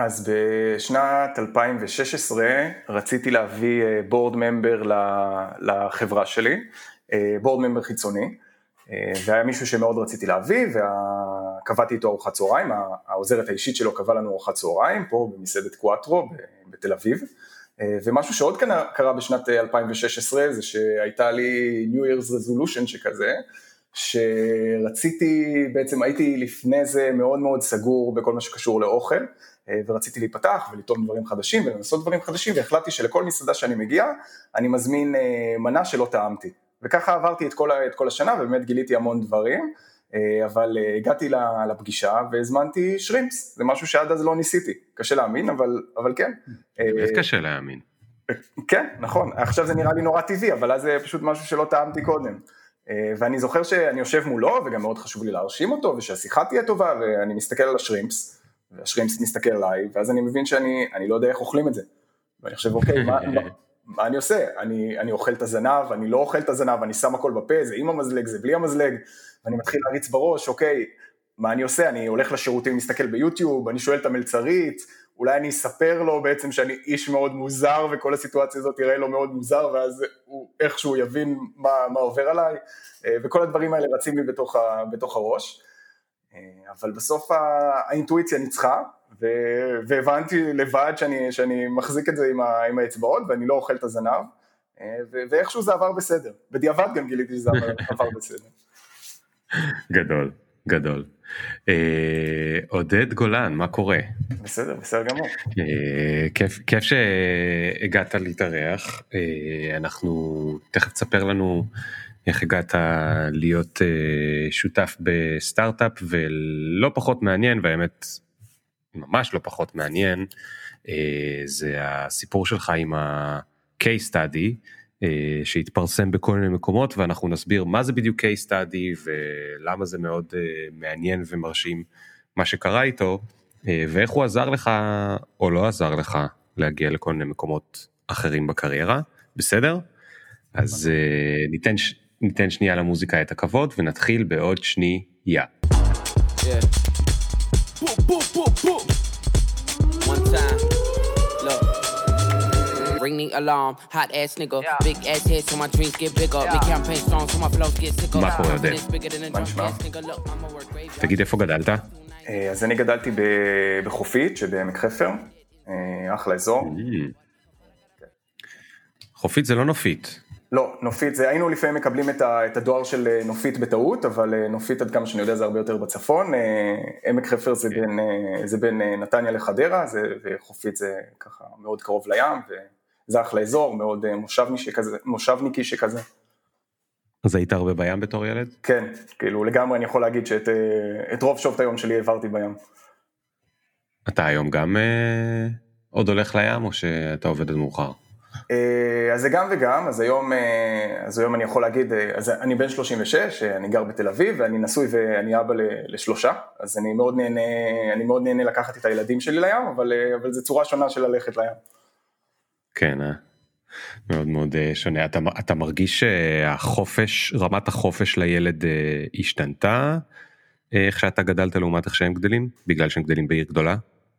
אז בשנת 2016 רציתי להביא בורד ממבר לחברה שלי, בורד ממבר חיצוני, והיה מישהו שמאוד רציתי להביא, וקבעתי איתו ארוחת צהריים, העוזרת האישית שלו קבעה לנו ארוחת צהריים, פה במסעדת קואטרו בתל אביב, ומשהו שעוד קרה בשנת 2016 זה שהייתה לי New Year's Resolution שכזה, שרציתי, בעצם הייתי לפני זה מאוד מאוד סגור בכל מה שקשור לאוכל, ורציתי להיפתח ולטעום דברים חדשים ולנסות דברים חדשים, והחלטתי שלכל מסעדה שאני מגיע, אני מזמין מנה שלא טעמתי. וככה עברתי את כל, את כל השנה ובאמת גיליתי המון דברים, אבל הגעתי לפגישה והזמנתי שרימפס, זה משהו שעד אז לא ניסיתי, קשה להאמין, אבל, אבל כן. באמת קשה להאמין. כן, נכון, עכשיו זה נראה לי נורא טבעי, אבל אז זה פשוט משהו שלא טעמתי קודם. ואני זוכר שאני יושב מולו, וגם מאוד חשוב לי להרשים אותו, ושהשיחה תהיה טובה, ואני מסתכל על השרימפס, והשרימפס מסתכל עליי, ואז אני מבין שאני לא יודע איך אוכלים את זה. ואני חושב, אוקיי, מה, מה אני עושה? אני, אני אוכל את הזנב, אני לא אוכל את הזנב, אני שם הכל בפה, זה עם המזלג, זה בלי המזלג, ואני מתחיל להריץ בראש, אוקיי, מה אני עושה? אני הולך לשירותים, מסתכל ביוטיוב, אני שואל את המלצרית, אולי אני אספר לו בעצם שאני איש מאוד מוזר, וכל הסיטואציה הזאת תראה לו מאוד מוזר, ואז הוא איכשהו יבין מה, מה עובר עליי, וכל הדברים האלה רצים לי בתוך, ה, בתוך הראש. אבל בסוף האינטואיציה ניצחה, והבנתי לבד שאני, שאני מחזיק את זה עם, ה, עם האצבעות ואני לא אוכל את הזנב, ואיכשהו זה עבר בסדר, בדיעבד גם גיליתי שזה עבר בסדר. גדול, גדול. אה, עודד גולן, מה קורה? בסדר, בסדר גמור. אה, כיף, כיף שהגעת להתארח, אה, אנחנו תכף תספר לנו איך הגעת להיות אה, שותף בסטארט-אפ ולא פחות מעניין והאמת ממש לא פחות מעניין אה, זה הסיפור שלך עם ה-case study אה, שהתפרסם בכל מיני מקומות ואנחנו נסביר מה זה בדיוק case study ולמה זה מאוד מעניין ומרשים מה שקרה איתו ואיך הוא עזר לך או לא עזר לך להגיע לכל מיני מקומות אחרים בקריירה בסדר? אז ניתן ניתן שנייה למוזיקה את הכבוד ונתחיל בעוד שנייה. Ring the alarm, hot ass nigga, big ass head so my dreams get bigger, big campaign strong so my flows get sicker. מה קורה עודד? תגיד איפה גדלת? אז אני גדלתי בחופית שבעמק חפר, אחלה אזור. חופית זה לא נופית. לא, נופית זה, היינו לפעמים מקבלים את, ה, את הדואר של אה, נופית בטעות, אבל אה, נופית עד כמה שאני יודע זה הרבה יותר בצפון, אה, עמק חפר זה בין, זה בין נתניה לחדרה, זה, וחופית זה ככה מאוד קרוב לים, וזה אחלה אזור, מאוד מושבניקי שכזה, מושבניקי שכזה. אז היית הרבה בים בתור ילד? כן, כאילו לגמרי אני יכול להגיד שאת רוב שעות היום שלי העברתי בים. אתה היום גם אה, עוד הולך לים או שאתה עובד עד מאוחר? אה, אז זה גם וגם, אז היום, אה, אז היום אני יכול להגיד, אה, אז אני בן 36, אני גר בתל אביב ואני נשוי ואני אבא לשלושה, אז אני מאוד נהנה, אני מאוד נהנה לקחת את הילדים שלי לים, אבל, אבל זו צורה שונה של ללכת לים. כן, אה? מאוד מאוד שונה. אתה, אתה מרגיש שהחופש, רמת החופש לילד השתנתה איך שאתה גדלת לעומת איך שהם גדלים? בגלל שהם גדלים בעיר גדולה?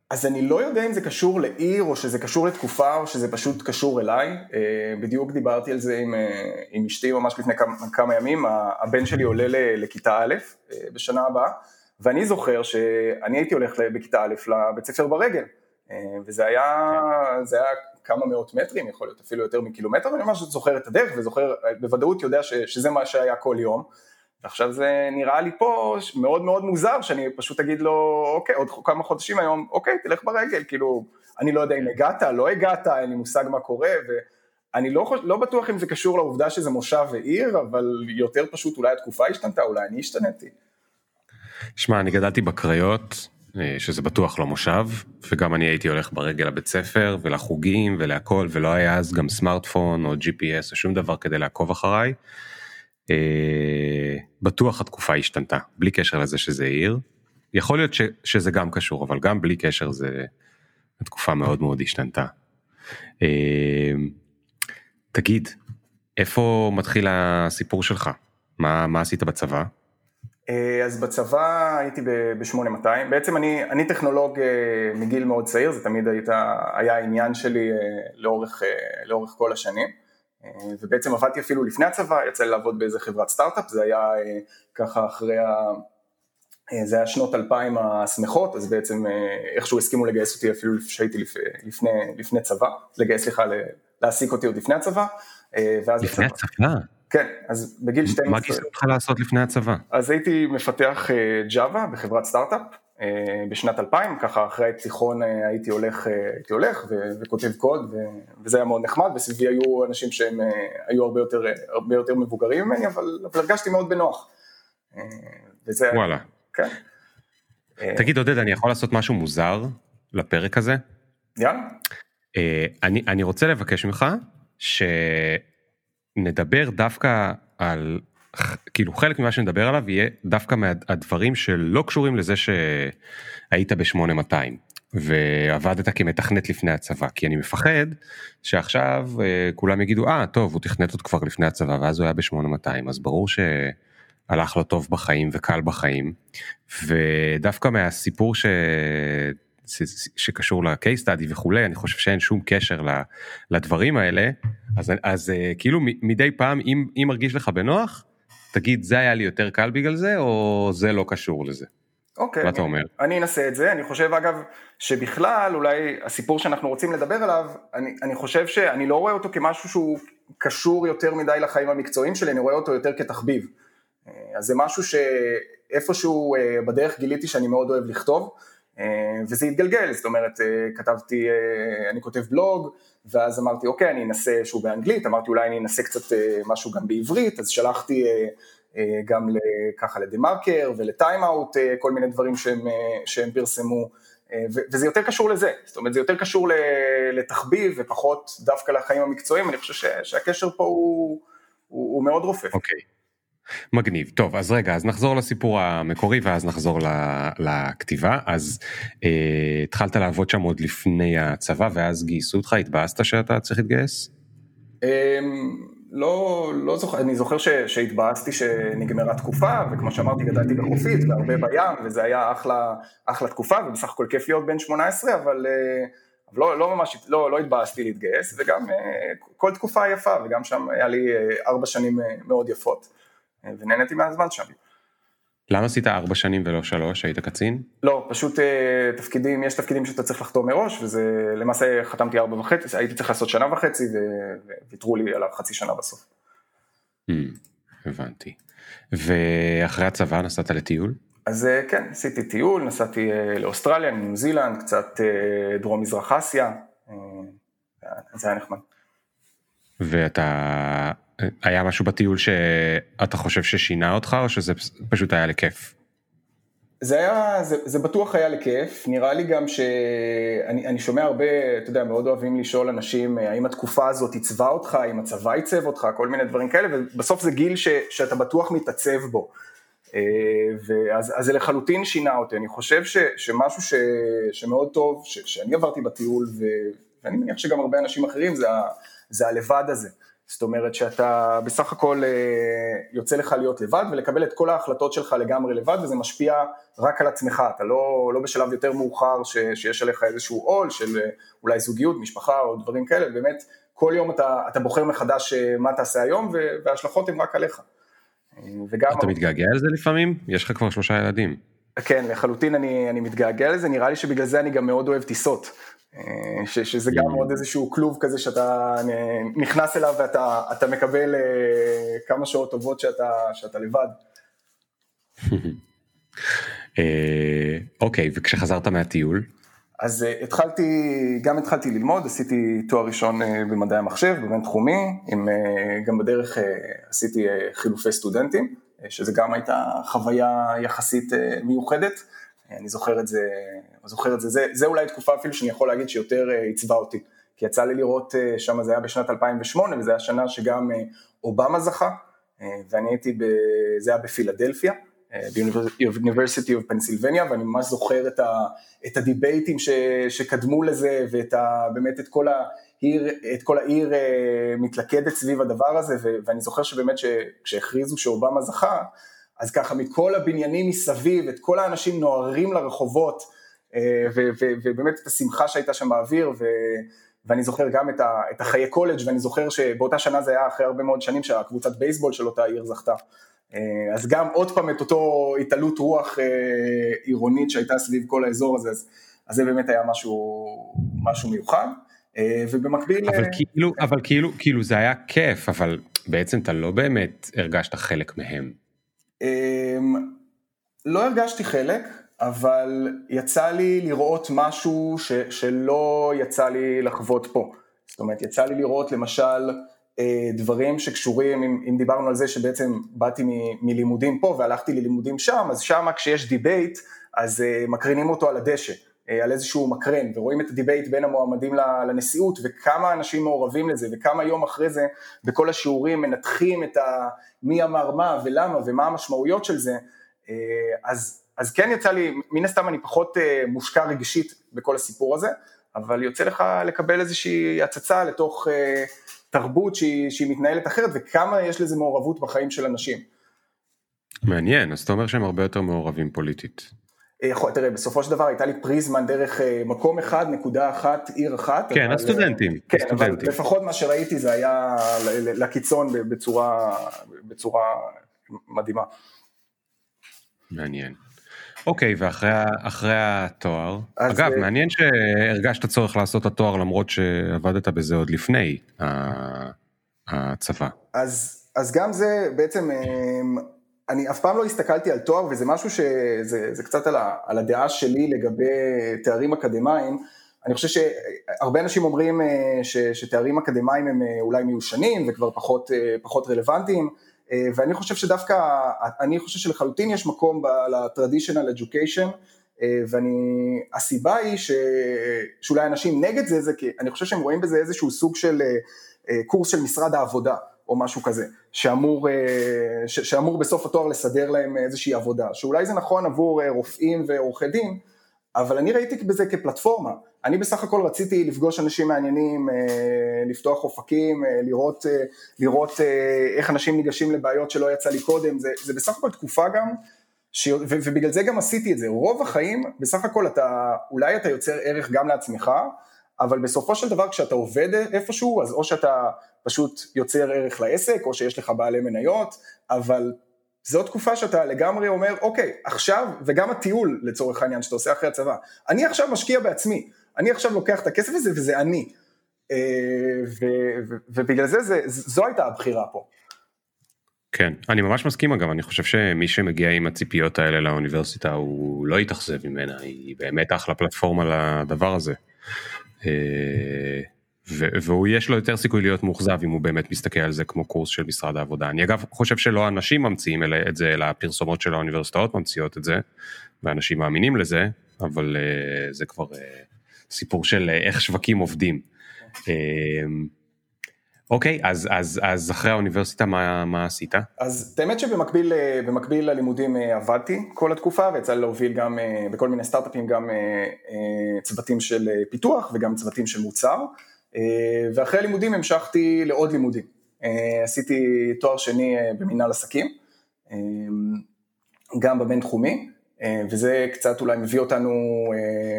אז אני לא יודע אם זה קשור לעיר, או שזה קשור לתקופה, או שזה פשוט קשור אליי. אה, בדיוק דיברתי על זה עם, אה, עם אשתי ממש לפני כמה, כמה ימים, הבן שלי עולה לכיתה א' אה, בשנה הבאה, ואני זוכר שאני הייתי הולך בכיתה א' לבית ספר ברגל, וזה היה, זה היה כמה מאות מטרים, יכול להיות אפילו יותר מקילומטר, ואני ממש זוכר את הדרך, וזוכר, בוודאות יודע ש, שזה מה שהיה כל יום. ועכשיו זה נראה לי פה מאוד מאוד מוזר שאני פשוט אגיד לו אוקיי עוד כמה חודשים היום אוקיי תלך ברגל כאילו אני לא יודע אם הגעת לא הגעת אין לי מושג מה קורה ואני לא, לא בטוח אם זה קשור לעובדה שזה מושב ועיר אבל יותר פשוט אולי התקופה השתנתה אולי אני השתנתי. שמע אני גדלתי בקריות אה, שזה בטוח לא מושב וגם אני הייתי הולך ברגל לבית ספר ולחוגים ולהכל ולא היה אז גם סמארטפון או gps או שום דבר כדי לעקוב אחריי. אה, בטוח התקופה השתנתה, בלי קשר לזה שזה עיר. יכול להיות ש, שזה גם קשור, אבל גם בלי קשר זה, התקופה מאוד מאוד השתנתה. אה, תגיד, איפה מתחיל הסיפור שלך? מה, מה עשית בצבא? אז בצבא הייתי ב-8200, בעצם אני, אני טכנולוג מגיל מאוד צעיר, זה תמיד היית, היה העניין שלי לאורך, לאורך כל השנים. ובעצם עבדתי אפילו לפני הצבא, יצא לי לעבוד באיזה חברת סטארט-אפ, זה היה ככה אחרי ה... זה היה שנות 2000 השמחות, אז בעצם איכשהו הסכימו לגייס אותי אפילו שהייתי לפני, לפני צבא, לגייס, סליחה, להעסיק אותי עוד לפני הצבא. ואז לפני הצבא? כן, אז בגיל 12... מה גייסו אותך לעשות לפני הצבא? אז הייתי מפתח ג'אווה בחברת סטארט-אפ בשנת 2000, ככה אחרי התיכון הייתי הולך, הייתי הולך וכותב קוד וזה היה מאוד נחמד, וסביבי היו אנשים שהם היו הרבה יותר, הרבה יותר מבוגרים ממני, אבל, אבל הרגשתי מאוד בנוח. וזה... וואלה. כן. תגיד עודד, אני יכול לעשות משהו מוזר לפרק הזה? יאללה. אני, אני רוצה לבקש ממך שנדבר דווקא על, כאילו חלק ממה שנדבר עליו יהיה דווקא מהדברים שלא קשורים לזה שהיית ב-8200 ועבדת כמתכנת לפני הצבא, כי אני מפחד שעכשיו כולם יגידו, אה טוב, הוא תכנת עוד כבר לפני הצבא ואז הוא היה ב-8200, אז ברור ש... הלך לו טוב בחיים וקל בחיים ודווקא מהסיפור ש... שקשור ל-case study וכולי אני חושב שאין שום קשר לדברים האלה אז, אז כאילו מדי פעם אם, אם מרגיש לך בנוח תגיד זה היה לי יותר קל בגלל זה או זה לא קשור לזה. אוקיי, מה אתה אומר? אני אנסה את זה, אני חושב אגב שבכלל אולי הסיפור שאנחנו רוצים לדבר עליו, אני, אני חושב שאני לא רואה אותו כמשהו שהוא קשור יותר מדי לחיים המקצועיים שלי, אני רואה אותו יותר כתחביב. אז זה משהו שאיפשהו בדרך גיליתי שאני מאוד אוהב לכתוב, וזה התגלגל, זאת אומרת, כתבתי, אני כותב בלוג, ואז אמרתי, אוקיי, אני אנסה שהוא באנגלית, אמרתי אולי אני אנסה קצת משהו גם בעברית, אז שלחתי גם ככה לדה מרקר ולטיים אאוט, כל מיני דברים שהם, שהם פרסמו, וזה יותר קשור לזה, זאת אומרת, זה יותר קשור לתחביב ופחות דווקא לחיים המקצועיים, אני חושב שהקשר פה הוא, הוא, הוא מאוד רופף. אוקיי. Okay. מגניב טוב אז רגע אז נחזור לסיפור המקורי ואז נחזור לכתיבה אז אה, התחלת לעבוד שם עוד לפני הצבא ואז גייסו אותך התבאסת שאתה צריך להתגייס? אה, לא לא זוכר אני זוכר שהתבאסתי שנגמרה תקופה וכמו שאמרתי גדלתי בחופית והרבה בים וזה היה אחלה אחלה תקופה ובסך הכל כיף להיות בן 18 אבל. אה, לא, לא ממש, לא, לא התבאסתי להתגייס, וגם אה, כל תקופה יפה, וגם שם היה לי אה, ארבע שנים מאוד יפות. ונהניתי מהזמן שם. למה עשית ארבע שנים ולא שלוש? היית קצין? לא, פשוט אה, תפקידים, יש תפקידים שאתה צריך לחתום מראש, וזה, למעשה חתמתי ארבע וחצי, הייתי צריך לעשות שנה וחצי, וויתרו לי על החצי שנה בסוף. Hmm, הבנתי. ואחרי הצבא נסעת לטיול? אז אה, כן, עשיתי טיול, נסעתי אה, לאוסטרליה, ניו זילנד, קצת דרום מזרח אסיה, זה היה נחמד. ואתה היה משהו בטיול שאתה חושב ששינה אותך או שזה פשוט היה לכיף? זה היה, זה, זה בטוח היה לכיף, נראה לי גם שאני שומע הרבה, אתה יודע, מאוד אוהבים לשאול אנשים האם התקופה הזאת עיצבה אותך, האם הצבא עיצב אותך, כל מיני דברים כאלה, ובסוף זה גיל ש, שאתה בטוח מתעצב בו. אה, ואז, אז זה לחלוטין שינה אותי, אני חושב ש, שמשהו ש, שמאוד טוב, ש, שאני עברתי בטיול, ו, ואני מניח שגם הרבה אנשים אחרים, זה, זה הלבד הזה. זאת אומרת שאתה בסך הכל אה, יוצא לך להיות לבד ולקבל את כל ההחלטות שלך לגמרי לבד וזה משפיע רק על עצמך, אתה לא, לא בשלב יותר מאוחר ש, שיש עליך איזשהו עול של אה, אולי זוגיות, משפחה או דברים כאלה, באמת כל יום אתה, אתה בוחר מחדש אה, מה תעשה היום וההשלכות הן רק עליך. וגם... אתה מתגעגע לזה לפעמים? יש לך כבר שלושה ילדים. כן, לחלוטין אני, אני מתגעגע לזה, נראה לי שבגלל זה אני גם מאוד אוהב טיסות. ש, שזה גם עוד איזשהו כלוב כזה שאתה נכנס אליו ואתה מקבל אה, כמה שעות טובות שאתה, שאתה לבד. אה, אוקיי, וכשחזרת מהטיול? אז אה, התחלתי, גם התחלתי ללמוד, עשיתי תואר ראשון במדעי המחשב, בבינתחומי, גם בדרך עשיתי חילופי סטודנטים, שזה גם הייתה חוויה יחסית מיוחדת. אני זוכר את זה, זוכר את זה, זה, זה אולי תקופה אפילו שאני יכול להגיד שיותר אה, עיצבה אותי, כי יצא לי לראות אה, שם, זה היה בשנת 2008, וזו הייתה שנה שגם אה, אובמה זכה, ואני הייתי, ב, זה היה בפילדלפיה, ב-University of Pennsylvania, ואני ממש זוכר את, ה, את הדיבייטים ש, שקדמו לזה, ואת ה, באמת את כל העיר, את כל העיר מתלכדת סביב הדבר הזה, ואני זוכר שבאמת כשהכריזו שאובמה זכה, אז ככה מכל הבניינים מסביב, את כל האנשים נוהרים לרחובות, ובאמת את השמחה שהייתה שם באוויר, ואני זוכר גם את, ה, את החיי קולג' ואני זוכר שבאותה שנה זה היה אחרי הרבה מאוד שנים שהקבוצת בייסבול של אותה עיר זכתה. אה, אז גם עוד פעם את אותו התעלות רוח אה, עירונית שהייתה סביב כל האזור הזה, אז, אז זה באמת היה משהו, משהו מיוחד. אה, ובמקביל... אבל כאילו, אבל כאילו, כאילו זה היה כיף, אבל בעצם אתה לא באמת הרגשת חלק מהם. לא הרגשתי חלק, אבל יצא לי לראות משהו ש, שלא יצא לי לחוות פה. זאת אומרת, יצא לי לראות למשל אה, דברים שקשורים, אם, אם דיברנו על זה שבעצם באתי מ, מלימודים פה והלכתי ללימודים שם, אז שם כשיש debate, אז אה, מקרינים אותו על הדשא, אה, על איזשהו מקרן, ורואים את ה debate בין המועמדים לנשיאות, וכמה אנשים מעורבים לזה, וכמה יום אחרי זה בכל השיעורים מנתחים את ה, מי אמר מה ולמה ומה המשמעויות של זה, אז אז כן יצא לי, מן הסתם אני פחות אה, מושקע רגשית בכל הסיפור הזה, אבל יוצא לך לקבל איזושהי הצצה לתוך אה, תרבות שהיא, שהיא מתנהלת אחרת וכמה יש לזה מעורבות בחיים של אנשים. מעניין, אז אתה אומר שהם הרבה יותר מעורבים פוליטית. אה, יכול, תראה, בסופו של דבר הייתה לי פריזמן דרך מקום אחד, נקודה אחת, עיר אחת. כן, הסטודנטים. כן, הסטודנטים. אבל לפחות מה שראיתי זה היה לקיצון בצורה, בצורה מדהימה. מעניין. אוקיי, ואחרי התואר, אגב, אה, מעניין שהרגשת צורך לעשות את התואר למרות שעבדת בזה עוד לפני הצבא. אז, אז גם זה בעצם, אמ, אני אף פעם לא הסתכלתי על תואר וזה משהו שזה קצת על, ה, על הדעה שלי לגבי תארים אקדמיים. אני חושב שהרבה אנשים אומרים אה, ש, שתארים אקדמיים הם אה, אולי מיושנים וכבר פחות, פחות רלוונטיים. אה, ואני חושב שדווקא, אני חושב שלחלוטין יש מקום ל-traditional education, אה, ואני, הסיבה היא ש, שאולי אנשים נגד זה, זה כי אני חושב שהם רואים בזה איזשהו סוג של אה, קורס של משרד העבודה, או משהו כזה, שאמור, ש, שאמור בסוף התואר לסדר להם איזושהי עבודה, שאולי זה נכון עבור רופאים ועורכי דין, אבל אני ראיתי בזה כפלטפורמה, אני בסך הכל רציתי לפגוש אנשים מעניינים, אה, לפתוח אופקים, אה, לראות, אה, לראות איך אנשים ניגשים לבעיות שלא יצא לי קודם, זה, זה בסך הכל תקופה גם, ש, ובגלל זה גם עשיתי את זה, רוב החיים בסך הכל אתה, אולי אתה יוצר ערך גם לעצמך, אבל בסופו של דבר כשאתה עובד איפשהו, אז או שאתה פשוט יוצר ערך לעסק, או שיש לך בעלי מניות, אבל זו תקופה שאתה לגמרי אומר, אוקיי, עכשיו, וגם הטיול לצורך העניין שאתה עושה אחרי הצבא, אני עכשיו משקיע בעצמי, אני עכשיו לוקח את הכסף הזה וזה אני. אה, ובגלל זה, זה זו הייתה הבחירה פה. כן, אני ממש מסכים אגב, אני חושב שמי שמגיע עם הציפיות האלה לאוניברסיטה הוא לא יתאכזב ממנה, היא באמת אחלה פלטפורמה לדבר הזה. והוא יש לו יותר סיכוי להיות מאוכזב אם הוא באמת מסתכל על זה כמו קורס של משרד העבודה. אני אגב חושב שלא אנשים ממציאים את זה, אלא הפרסומות של האוניברסיטאות ממציאות את זה, ואנשים מאמינים לזה, אבל uh, זה כבר uh, סיפור של uh, איך שווקים עובדים. Uh, אוקיי, אז, אז, אז אחרי האוניברסיטה מה, מה עשית? אז האמת שבמקביל ללימודים עבדתי כל התקופה ויצא לי להוביל גם בכל מיני סטארט-אפים גם צוותים של פיתוח וגם צוותים של מוצר. אה, ואחרי הלימודים המשכתי לעוד לימודים. אה, עשיתי תואר שני אה, במנהל עסקים, גם בבינתחומי, וזה קצת אולי מביא אותנו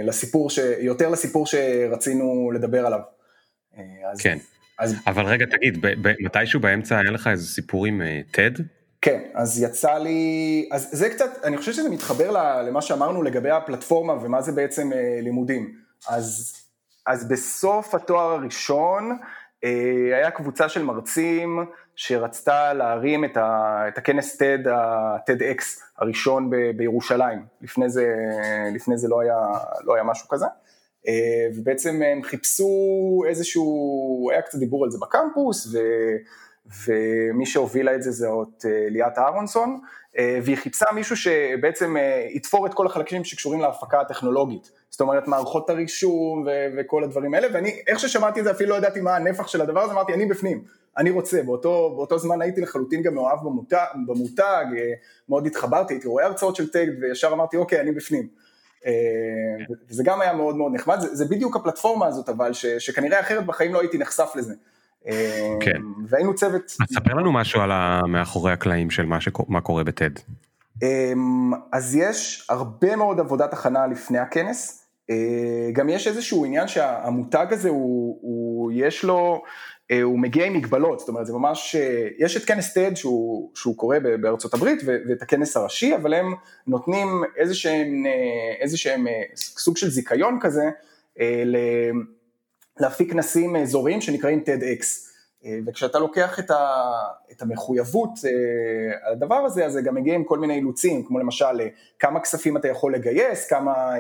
לסיפור, ש... יותר לסיפור שרצינו לדבר עליו. אז, כן, אז... אבל רגע תגיד, ב- ב- מתישהו באמצע היה לך איזה סיפור עם TED? כן, אז יצא לי, אז זה קצת, אני חושב שזה מתחבר למה שאמרנו לגבי הפלטפורמה ומה זה בעצם לימודים. אז אז בסוף התואר הראשון אה, היה קבוצה של מרצים שרצתה להרים את, ה, את הכנס TED, ה-TEDx הראשון ב, בירושלים, לפני זה, לפני זה לא, היה, לא היה משהו כזה, אה, ובעצם הם חיפשו איזשהו, היה קצת דיבור על זה בקמפוס, ו, ומי שהובילה את זה זאת אה, ליאת אהרונסון, והיא חיפשה מישהו שבעצם יתפור את כל החלקים שקשורים להפקה הטכנולוגית. זאת אומרת מערכות הרישום ו- וכל הדברים האלה, ואני, איך ששמעתי את זה אפילו לא ידעתי מה הנפח של הדבר הזה, אמרתי אני בפנים, אני רוצה, באותו, באותו זמן הייתי לחלוטין גם מאוהב במותג, במותג, אה, מאוד התחברתי, הייתי רואה הרצאות של טג וישר אמרתי אוקיי אני בפנים. אה, וזה גם היה מאוד מאוד נחמד, זה, זה בדיוק הפלטפורמה הזאת אבל, ש, שכנראה אחרת בחיים לא הייתי נחשף לזה. אה, כן. והיינו צוות... אז ספר לנו משהו על מאחורי הקלעים של מה, שקור, מה קורה בטד. אמ, אז יש הרבה מאוד עבודת הכנה לפני הכנס, גם יש איזשהו עניין שהמותג הזה הוא, הוא יש לו, הוא מגיע עם מגבלות, זאת אומרת זה ממש, יש את כנס TED שהוא, שהוא קורה בארצות הברית ואת הכנס הראשי, אבל הם נותנים איזה שהם, איזה שהם סוג של זיכיון כזה, להפיק כנסים אזוריים שנקראים TEDx. אה, וכשאתה לוקח את, ה, את המחויבות אה, על הדבר הזה, אז זה גם מגיע עם כל מיני אילוצים, כמו למשל אה, כמה כספים אתה יכול לגייס, כמה,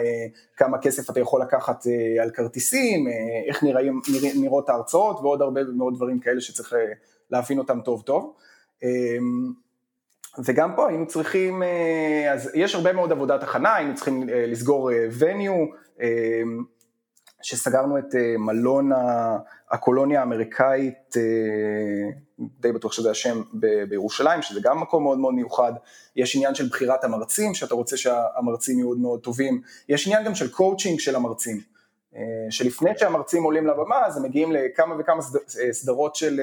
כמה כסף אתה יכול לקחת על כרטיסים, איך נראים, נרא, נראות ההרצאות ועוד הרבה מאוד דברים כאלה שצריך להבין אותם טוב טוב. וגם פה היינו צריכים, אז יש הרבה מאוד עבודת הכנה, היינו צריכים לסגור venue, שסגרנו את אה, מלון הקולוניה האמריקאית, אה, די בטוח שזה השם בירושלים, שזה גם מקום מאוד מאוד מיוחד, יש עניין של בחירת המרצים, שאתה רוצה שהמרצים יהיו מאוד טובים, יש עניין גם של קואוצ'ינג של המרצים, אה, שלפני שהמרצים עולים לבמה אז הם מגיעים לכמה וכמה סדרות של,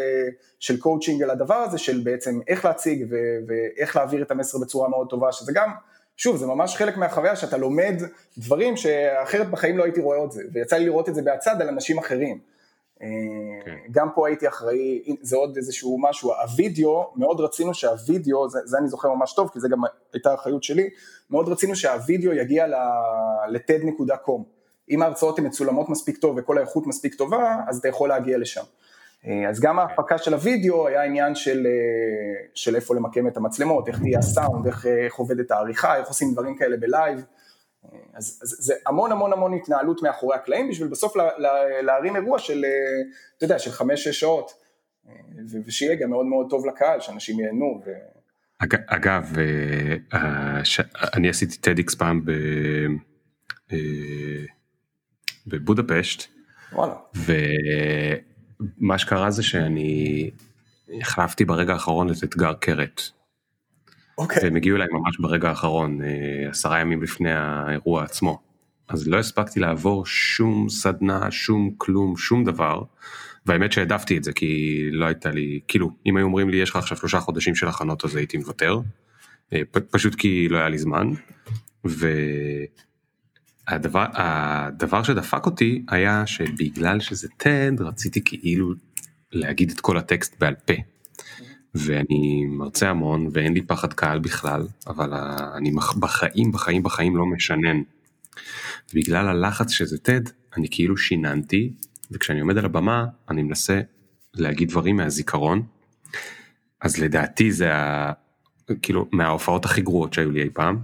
של קואוצ'ינג על הדבר הזה, של בעצם איך להציג ואיך להעביר את המסר בצורה מאוד טובה, שזה גם שוב, זה ממש חלק מהחוויה שאתה לומד דברים שאחרת בחיים לא הייתי רואה את זה, ויצא לי לראות את זה מהצד על אנשים אחרים. Okay. אה, כן. גם פה הייתי אחראי, זה עוד איזשהו משהו, הווידאו, מאוד רצינו שהווידאו, זה, זה אני זוכר ממש טוב, כי זה גם הייתה האחריות שלי, מאוד רצינו שהווידאו יגיע ל-TED.com. אם ההרצאות הן מצולמות מספיק טוב וכל האיכות מספיק טובה, אז אתה יכול להגיע לשם. אה, אז גם ההפקה של הוידאו היה עניין של, אה, של איפה למקם את המצלמות, איך תהיה הסאונד, איך, איך עובדת העריכה, איך עושים דברים כאלה בלייב. אה, אז, אז זה המון המון המון התנהלות מאחורי הקלעים בשביל בסוף לה, לה, להרים אירוע של, אתה יודע, של חמש-שש שעות, ושיהיה גם מאוד מאוד טוב לקהל, שאנשים ייהנו. ו... אגב, אני עשיתי טדיקס פעם בבודפשט, וואלה. מה שקרה זה שאני החלפתי ברגע האחרון את אתגר קרת. אוקיי. והם הגיעו אליי ממש ברגע האחרון, אה, עשרה ימים לפני האירוע עצמו. אז לא הספקתי לעבור שום סדנה, שום כלום, שום דבר. והאמת שהעדפתי את זה כי לא הייתה לי, כאילו, אם היו אומרים לי יש לך עכשיו שלושה חודשים של הכנות אז הייתי מוותר. אה, פשוט כי לא היה לי זמן. ו... הדבר, הדבר שדפק אותי היה שבגלל שזה TED רציתי כאילו להגיד את כל הטקסט בעל פה. ואני מרצה המון ואין לי פחד קהל בכלל, אבל אני בחיים בחיים בחיים לא משנן. בגלל הלחץ שזה TED, אני כאילו שיננתי, וכשאני עומד על הבמה אני מנסה להגיד דברים מהזיכרון. אז לדעתי זה ה... כאילו מההופעות הכי גרועות שהיו לי אי פעם.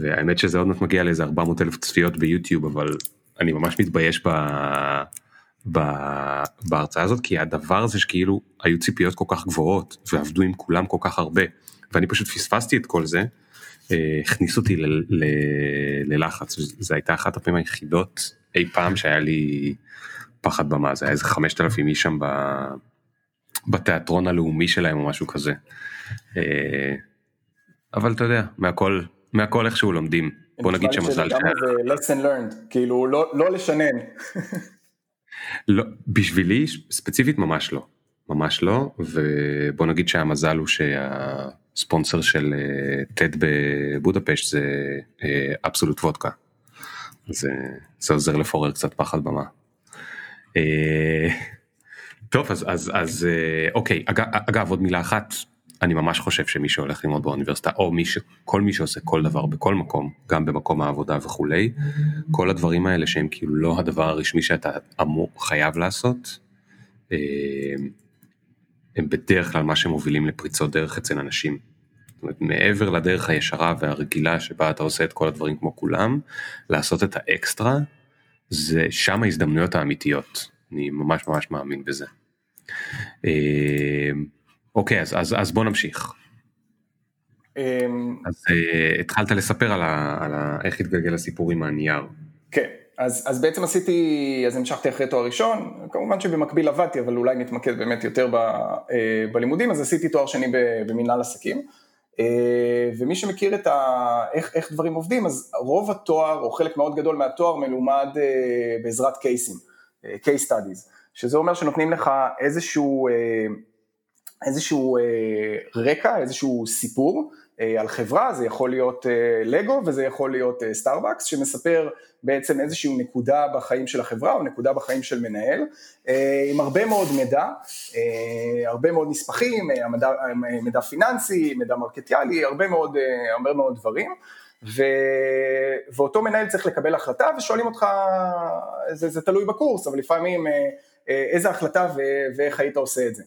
והאמת שזה עוד מעט מגיע לאיזה 400 אלף צפיות ביוטיוב אבל אני ממש מתבייש ב... ב... בהרצאה הזאת כי הדבר הזה שכאילו היו ציפיות כל כך גבוהות ועבדו עם כולם כל כך הרבה ואני פשוט פספסתי את כל זה אה, הכניס אותי ל... ל... ללחץ זה הייתה אחת הפעמים היחידות אי פעם שהיה לי פחד במה זה היה איזה 5,000 איש שם ב... בתיאטרון הלאומי שלהם או משהו כזה. אה, אבל אתה יודע מהכל מהכל איכשהו לומדים. בוא נגיד שמזל ש... זה lesson learned, כאילו לא, לא לשנן. לא, בשבילי ספציפית ממש לא. ממש לא, ובוא נגיד שהמזל הוא שהספונסר של טד אה, בבודפשט זה אבסולוט אה, וודקה. זה, זה עוזר לפורר קצת פחד במה. אה, טוב אז אז אז אוקיי אגב, אגב עוד מילה אחת אני ממש חושב שמי שהולך ללמוד באוניברסיטה או מי ש... כל מי שעושה כל דבר בכל מקום גם במקום העבודה וכולי כל הדברים האלה שהם כאילו לא הדבר הרשמי שאתה אמור חייב לעשות אה, הם בדרך כלל מה שמובילים לפריצות דרך אצל אנשים. זאת אומרת, מעבר לדרך הישרה והרגילה שבה אתה עושה את כל הדברים כמו כולם לעשות את האקסטרה זה שם ההזדמנויות האמיתיות אני ממש ממש מאמין בזה. אה, אוקיי, אז, אז, אז בוא נמשיך. אמ, אז uh, התחלת לספר על, ה, על ה, איך התגלגל הסיפור עם הנייר. כן, אז, אז בעצם עשיתי, אז המשכתי אחרי תואר ראשון, כמובן שבמקביל עבדתי, אבל אולי נתמקד באמת יותר ב, uh, בלימודים, אז עשיתי תואר שני במנהל עסקים. Uh, ומי שמכיר את ה, איך, איך דברים עובדים, אז רוב התואר, או חלק מאוד גדול מהתואר, מלומד uh, בעזרת קייסים, uh, case studies, שזה אומר שנותנים לך איזשהו... Uh, איזשהו רקע, איזשהו סיפור על חברה, זה יכול להיות לגו וזה יכול להיות סטארבקס, שמספר בעצם איזושהי נקודה בחיים של החברה או נקודה בחיים של מנהל, עם הרבה מאוד מידע, הרבה מאוד נספחים, מידע, מידע פיננסי, מידע מרקטיאלי, הרבה מאוד, הרבה מאוד דברים. ו... ואותו מנהל צריך לקבל החלטה ושואלים אותך, זה, זה תלוי בקורס, אבל לפעמים אה, אה, איזה החלטה ו... ואיך היית עושה את זה.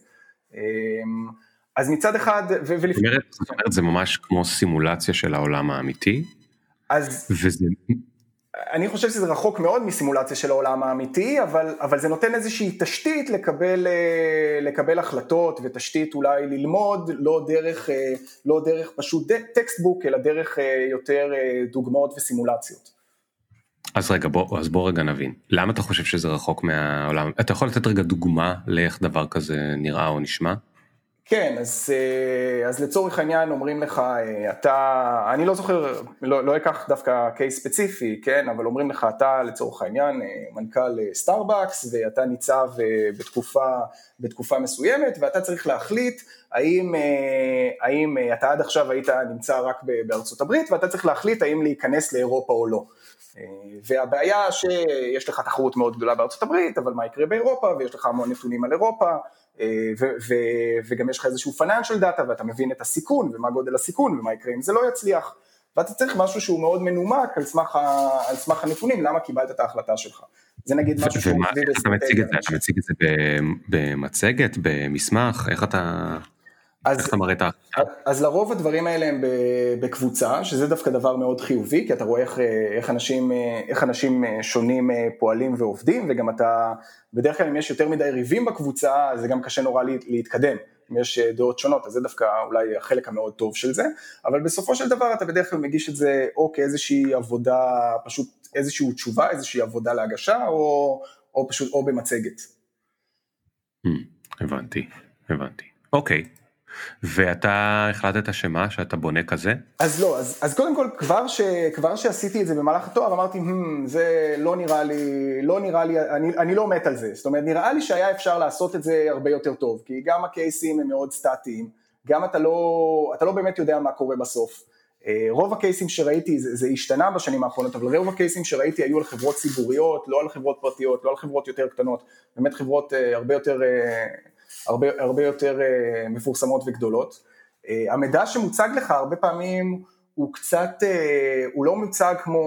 אמ, אז מצד אחד, ו... ולפעמים... זאת אומרת, זה ממש כמו סימולציה של העולם האמיתי? אז... וזה... אני חושב שזה רחוק מאוד מסימולציה של העולם האמיתי, אבל, אבל זה נותן איזושהי תשתית לקבל, אה, לקבל החלטות ותשתית אולי ללמוד, לא דרך, אה, לא דרך פשוט textbook, אלא דרך אה, יותר דוגמאות וסימולציות. אז רגע, בוא, אז בוא רגע נבין, למה אתה חושב שזה רחוק מהעולם? אתה יכול לתת רגע דוגמה לאיך דבר כזה נראה או נשמע? כן, אז, אה, אז לצורך העניין אומרים לך, אה, אתה, אני לא זוכר, לא, לא אקח דווקא case ספציפי, כן, אבל אומרים לך, אתה לצורך העניין אה, מנכ"ל סטארבקס ואתה ניצב בתקופה, בתקופה מסוימת ואתה צריך להחליט האם, האם אתה עד עכשיו היית נמצא רק בארצות הברית ואתה צריך להחליט האם להיכנס לאירופה או לא. והבעיה שיש לך תחרות מאוד גדולה בארצות הברית, אבל מה יקרה באירופה ויש לך המון נתונים על אירופה אה, ו- ו- וגם יש לך איזשהו financial data ואתה מבין את הסיכון ומה גודל הסיכון ומה יקרה אם זה לא יצליח ואתה צריך משהו שהוא מאוד מנומק על סמך, ה- על סמך הנתונים למה קיבלת את ההחלטה שלך. זה נגיד משהו שהוא סביב אסטרטגיה. אתה מציג את זה במצגת, במסמך, איך אתה... אז, איך אתה מראה את ה... אז לרוב הדברים האלה הם בקבוצה, שזה דווקא דבר מאוד חיובי, כי אתה רואה איך, איך, אנשים, איך אנשים שונים פועלים ועובדים, וגם אתה, בדרך כלל אם יש יותר מדי ריבים בקבוצה, זה גם קשה נורא להתקדם. אם יש דעות שונות, אז זה דווקא אולי החלק המאוד טוב של זה, אבל בסופו של דבר אתה בדרך כלל מגיש את זה או כאיזושהי עבודה, פשוט איזושהי תשובה, איזושהי עבודה להגשה, או, או פשוט, או במצגת. Hmm, הבנתי, הבנתי. אוקיי, ואתה החלטת שמה, שאתה בונה כזה? אז לא, אז, אז קודם כל כבר, ש, כבר שעשיתי את זה במהלך התואר אמרתי, hmm, זה לא נראה לי, לא נראה לי, אני, אני לא מת על זה, זאת אומרת נראה לי שהיה אפשר לעשות את זה הרבה יותר טוב, כי גם הקייסים הם מאוד סטטיים, גם אתה לא, אתה לא באמת יודע מה קורה בסוף. אה, רוב הקייסים שראיתי, זה, זה השתנה בשנים האחרונות, אבל רוב הקייסים שראיתי היו על חברות ציבוריות, לא על חברות פרטיות, לא על חברות יותר קטנות, באמת חברות אה, הרבה יותר אה, הרבה, הרבה יותר uh, מפורסמות וגדולות. Uh, המידע שמוצג לך הרבה פעמים הוא קצת, uh, הוא לא מוצג כמו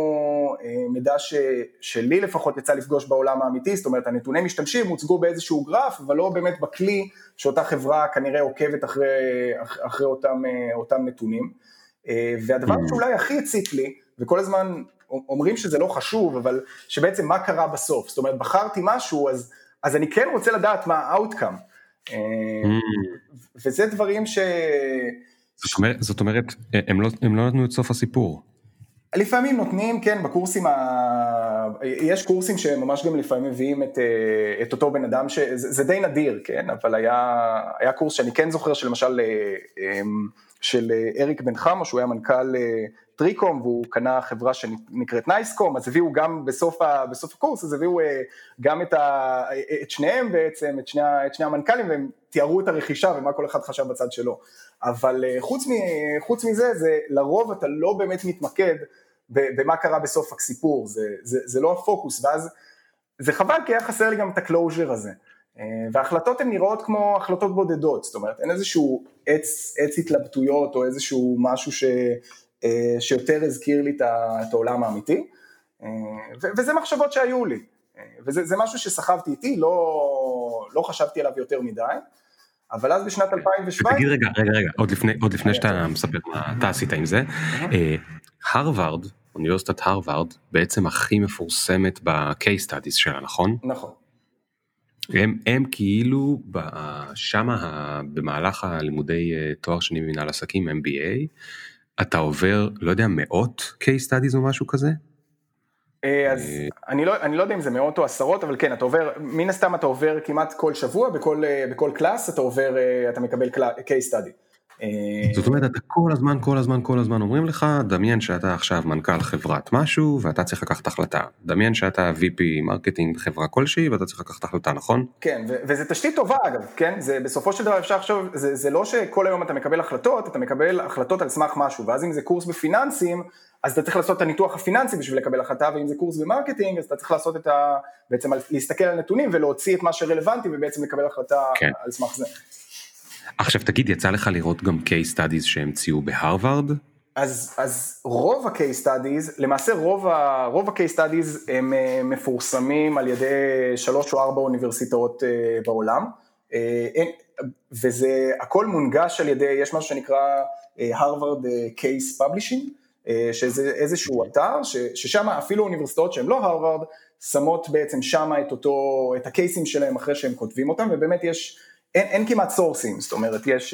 מידע ש, שלי לפחות יצא לפגוש בעולם האמיתי, זאת אומרת הנתוני משתמשים הוצגו באיזשהו גרף, אבל לא באמת בכלי שאותה חברה כנראה עוקבת אחרי, אחרי אותם, אותם נתונים. והדבר mm. שאולי הכי הציק לי, וכל הזמן אומרים שזה לא חשוב, אבל שבעצם מה קרה בסוף, זאת אומרת בחרתי משהו, אז, אז אני כן רוצה לדעת מה ה-outcome. Mm. וזה דברים ש... זאת אומרת, זאת אומרת הם, לא, הם לא נתנו את סוף הסיפור. לפעמים נותנים, כן, בקורסים, ה... יש קורסים שממש גם לפעמים מביאים את, אה, את אותו בן אדם, שזה זה די נדיר, כן, אבל היה, היה קורס שאני כן זוכר שלמשל אה, של אריק בן חמו, שהוא היה מנכ"ל אה, טריקום והוא קנה חברה שנקראת נייסקום, אז הביאו גם בסוף, ה, בסוף הקורס, אז הביאו אה, גם את, ה, את שניהם בעצם, את שני, את שני המנכ"לים, והם תיארו את הרכישה ומה כל אחד חשב בצד שלו. אבל אה, חוץ, מ, חוץ מזה, זה לרוב אתה לא באמת מתמקד במה קרה בסוף הסיפור, זה, זה, זה לא הפוקוס, ואז זה חבל כי היה חסר לי גם את ה closure הזה. אה, וההחלטות הן נראות כמו החלטות בודדות, זאת אומרת אין איזשהו עץ, עץ התלבטויות או איזשהו משהו ש, שיותר הזכיר לי את העולם האמיתי, אה, וזה מחשבות שהיו לי, אה, וזה משהו שסחבתי איתי, לא, לא חשבתי עליו יותר מדי, אבל אז בשנת 2017... תגיד רגע, רגע, רגע, עוד לפני, עוד לפני שאתה מספר מה אתה עשית עם זה, הרווארד, אוניברסיטת הרווארד, בעצם הכי מפורסמת ב-case studies שלה, נכון? נכון. הם, הם כאילו שמה במהלך הלימודי תואר שני במנהל עסקים MBA אתה עובר, לא יודע, מאות case studies או משהו כזה? אה, אז אה, אני לא, אני לא יודע אם זה מאות או עשרות, אבל כן, אתה עובר, מן הסתם אתה עובר כמעט כל שבוע, בכל, אה, בכל class אתה עובר, אתה מקבל case study. אה, זאת אומרת, אתה כל הזמן, כל הזמן, כל הזמן אומרים לך, דמיין שאתה עכשיו מנכ"ל חברת משהו ואתה צריך לקחת החלטה. דמיין שאתה VP marketing בחברה כלשהי ואתה צריך לקחת החלטה, נכון? כן, וזה תשתית טובה אגב, כן? זה בסופו של דבר אפשר לחשוב, זה, זה לא שכל היום אתה מקבל החלטות, אתה מקבל החלטות על סמך משהו, ואז אם זה קורס בפיננסים, אז אתה צריך לעשות את הניתוח הפיננסי בשביל לקבל החלטה, ואם זה קורס ב marketing, אז אתה צריך לעשות את ה... בעצם להסתכל על נתונים ולהוציא את מה שרלוונטי ובעצם לקבל החלטה כן. על סמך זה. עכשיו תגיד, יצא לך לראות גם case studies שהמציאו בהרווארד? אז, אז רוב ה-case studies, למעשה רוב ה-case studies הם אה, מפורסמים על ידי שלוש או ארבע אוניברסיטאות אה, בעולם, אה, וזה הכל מונגש על ידי, יש משהו שנקרא הרווארד case publishing, שזה איזשהו אתר, ששם אפילו אוניברסיטאות שהן לא הרווארד, שמות בעצם שם את אותו, את הקייסים שלהם אחרי שהם כותבים אותם, ובאמת יש אין, אין כמעט סורסים, זאת אומרת יש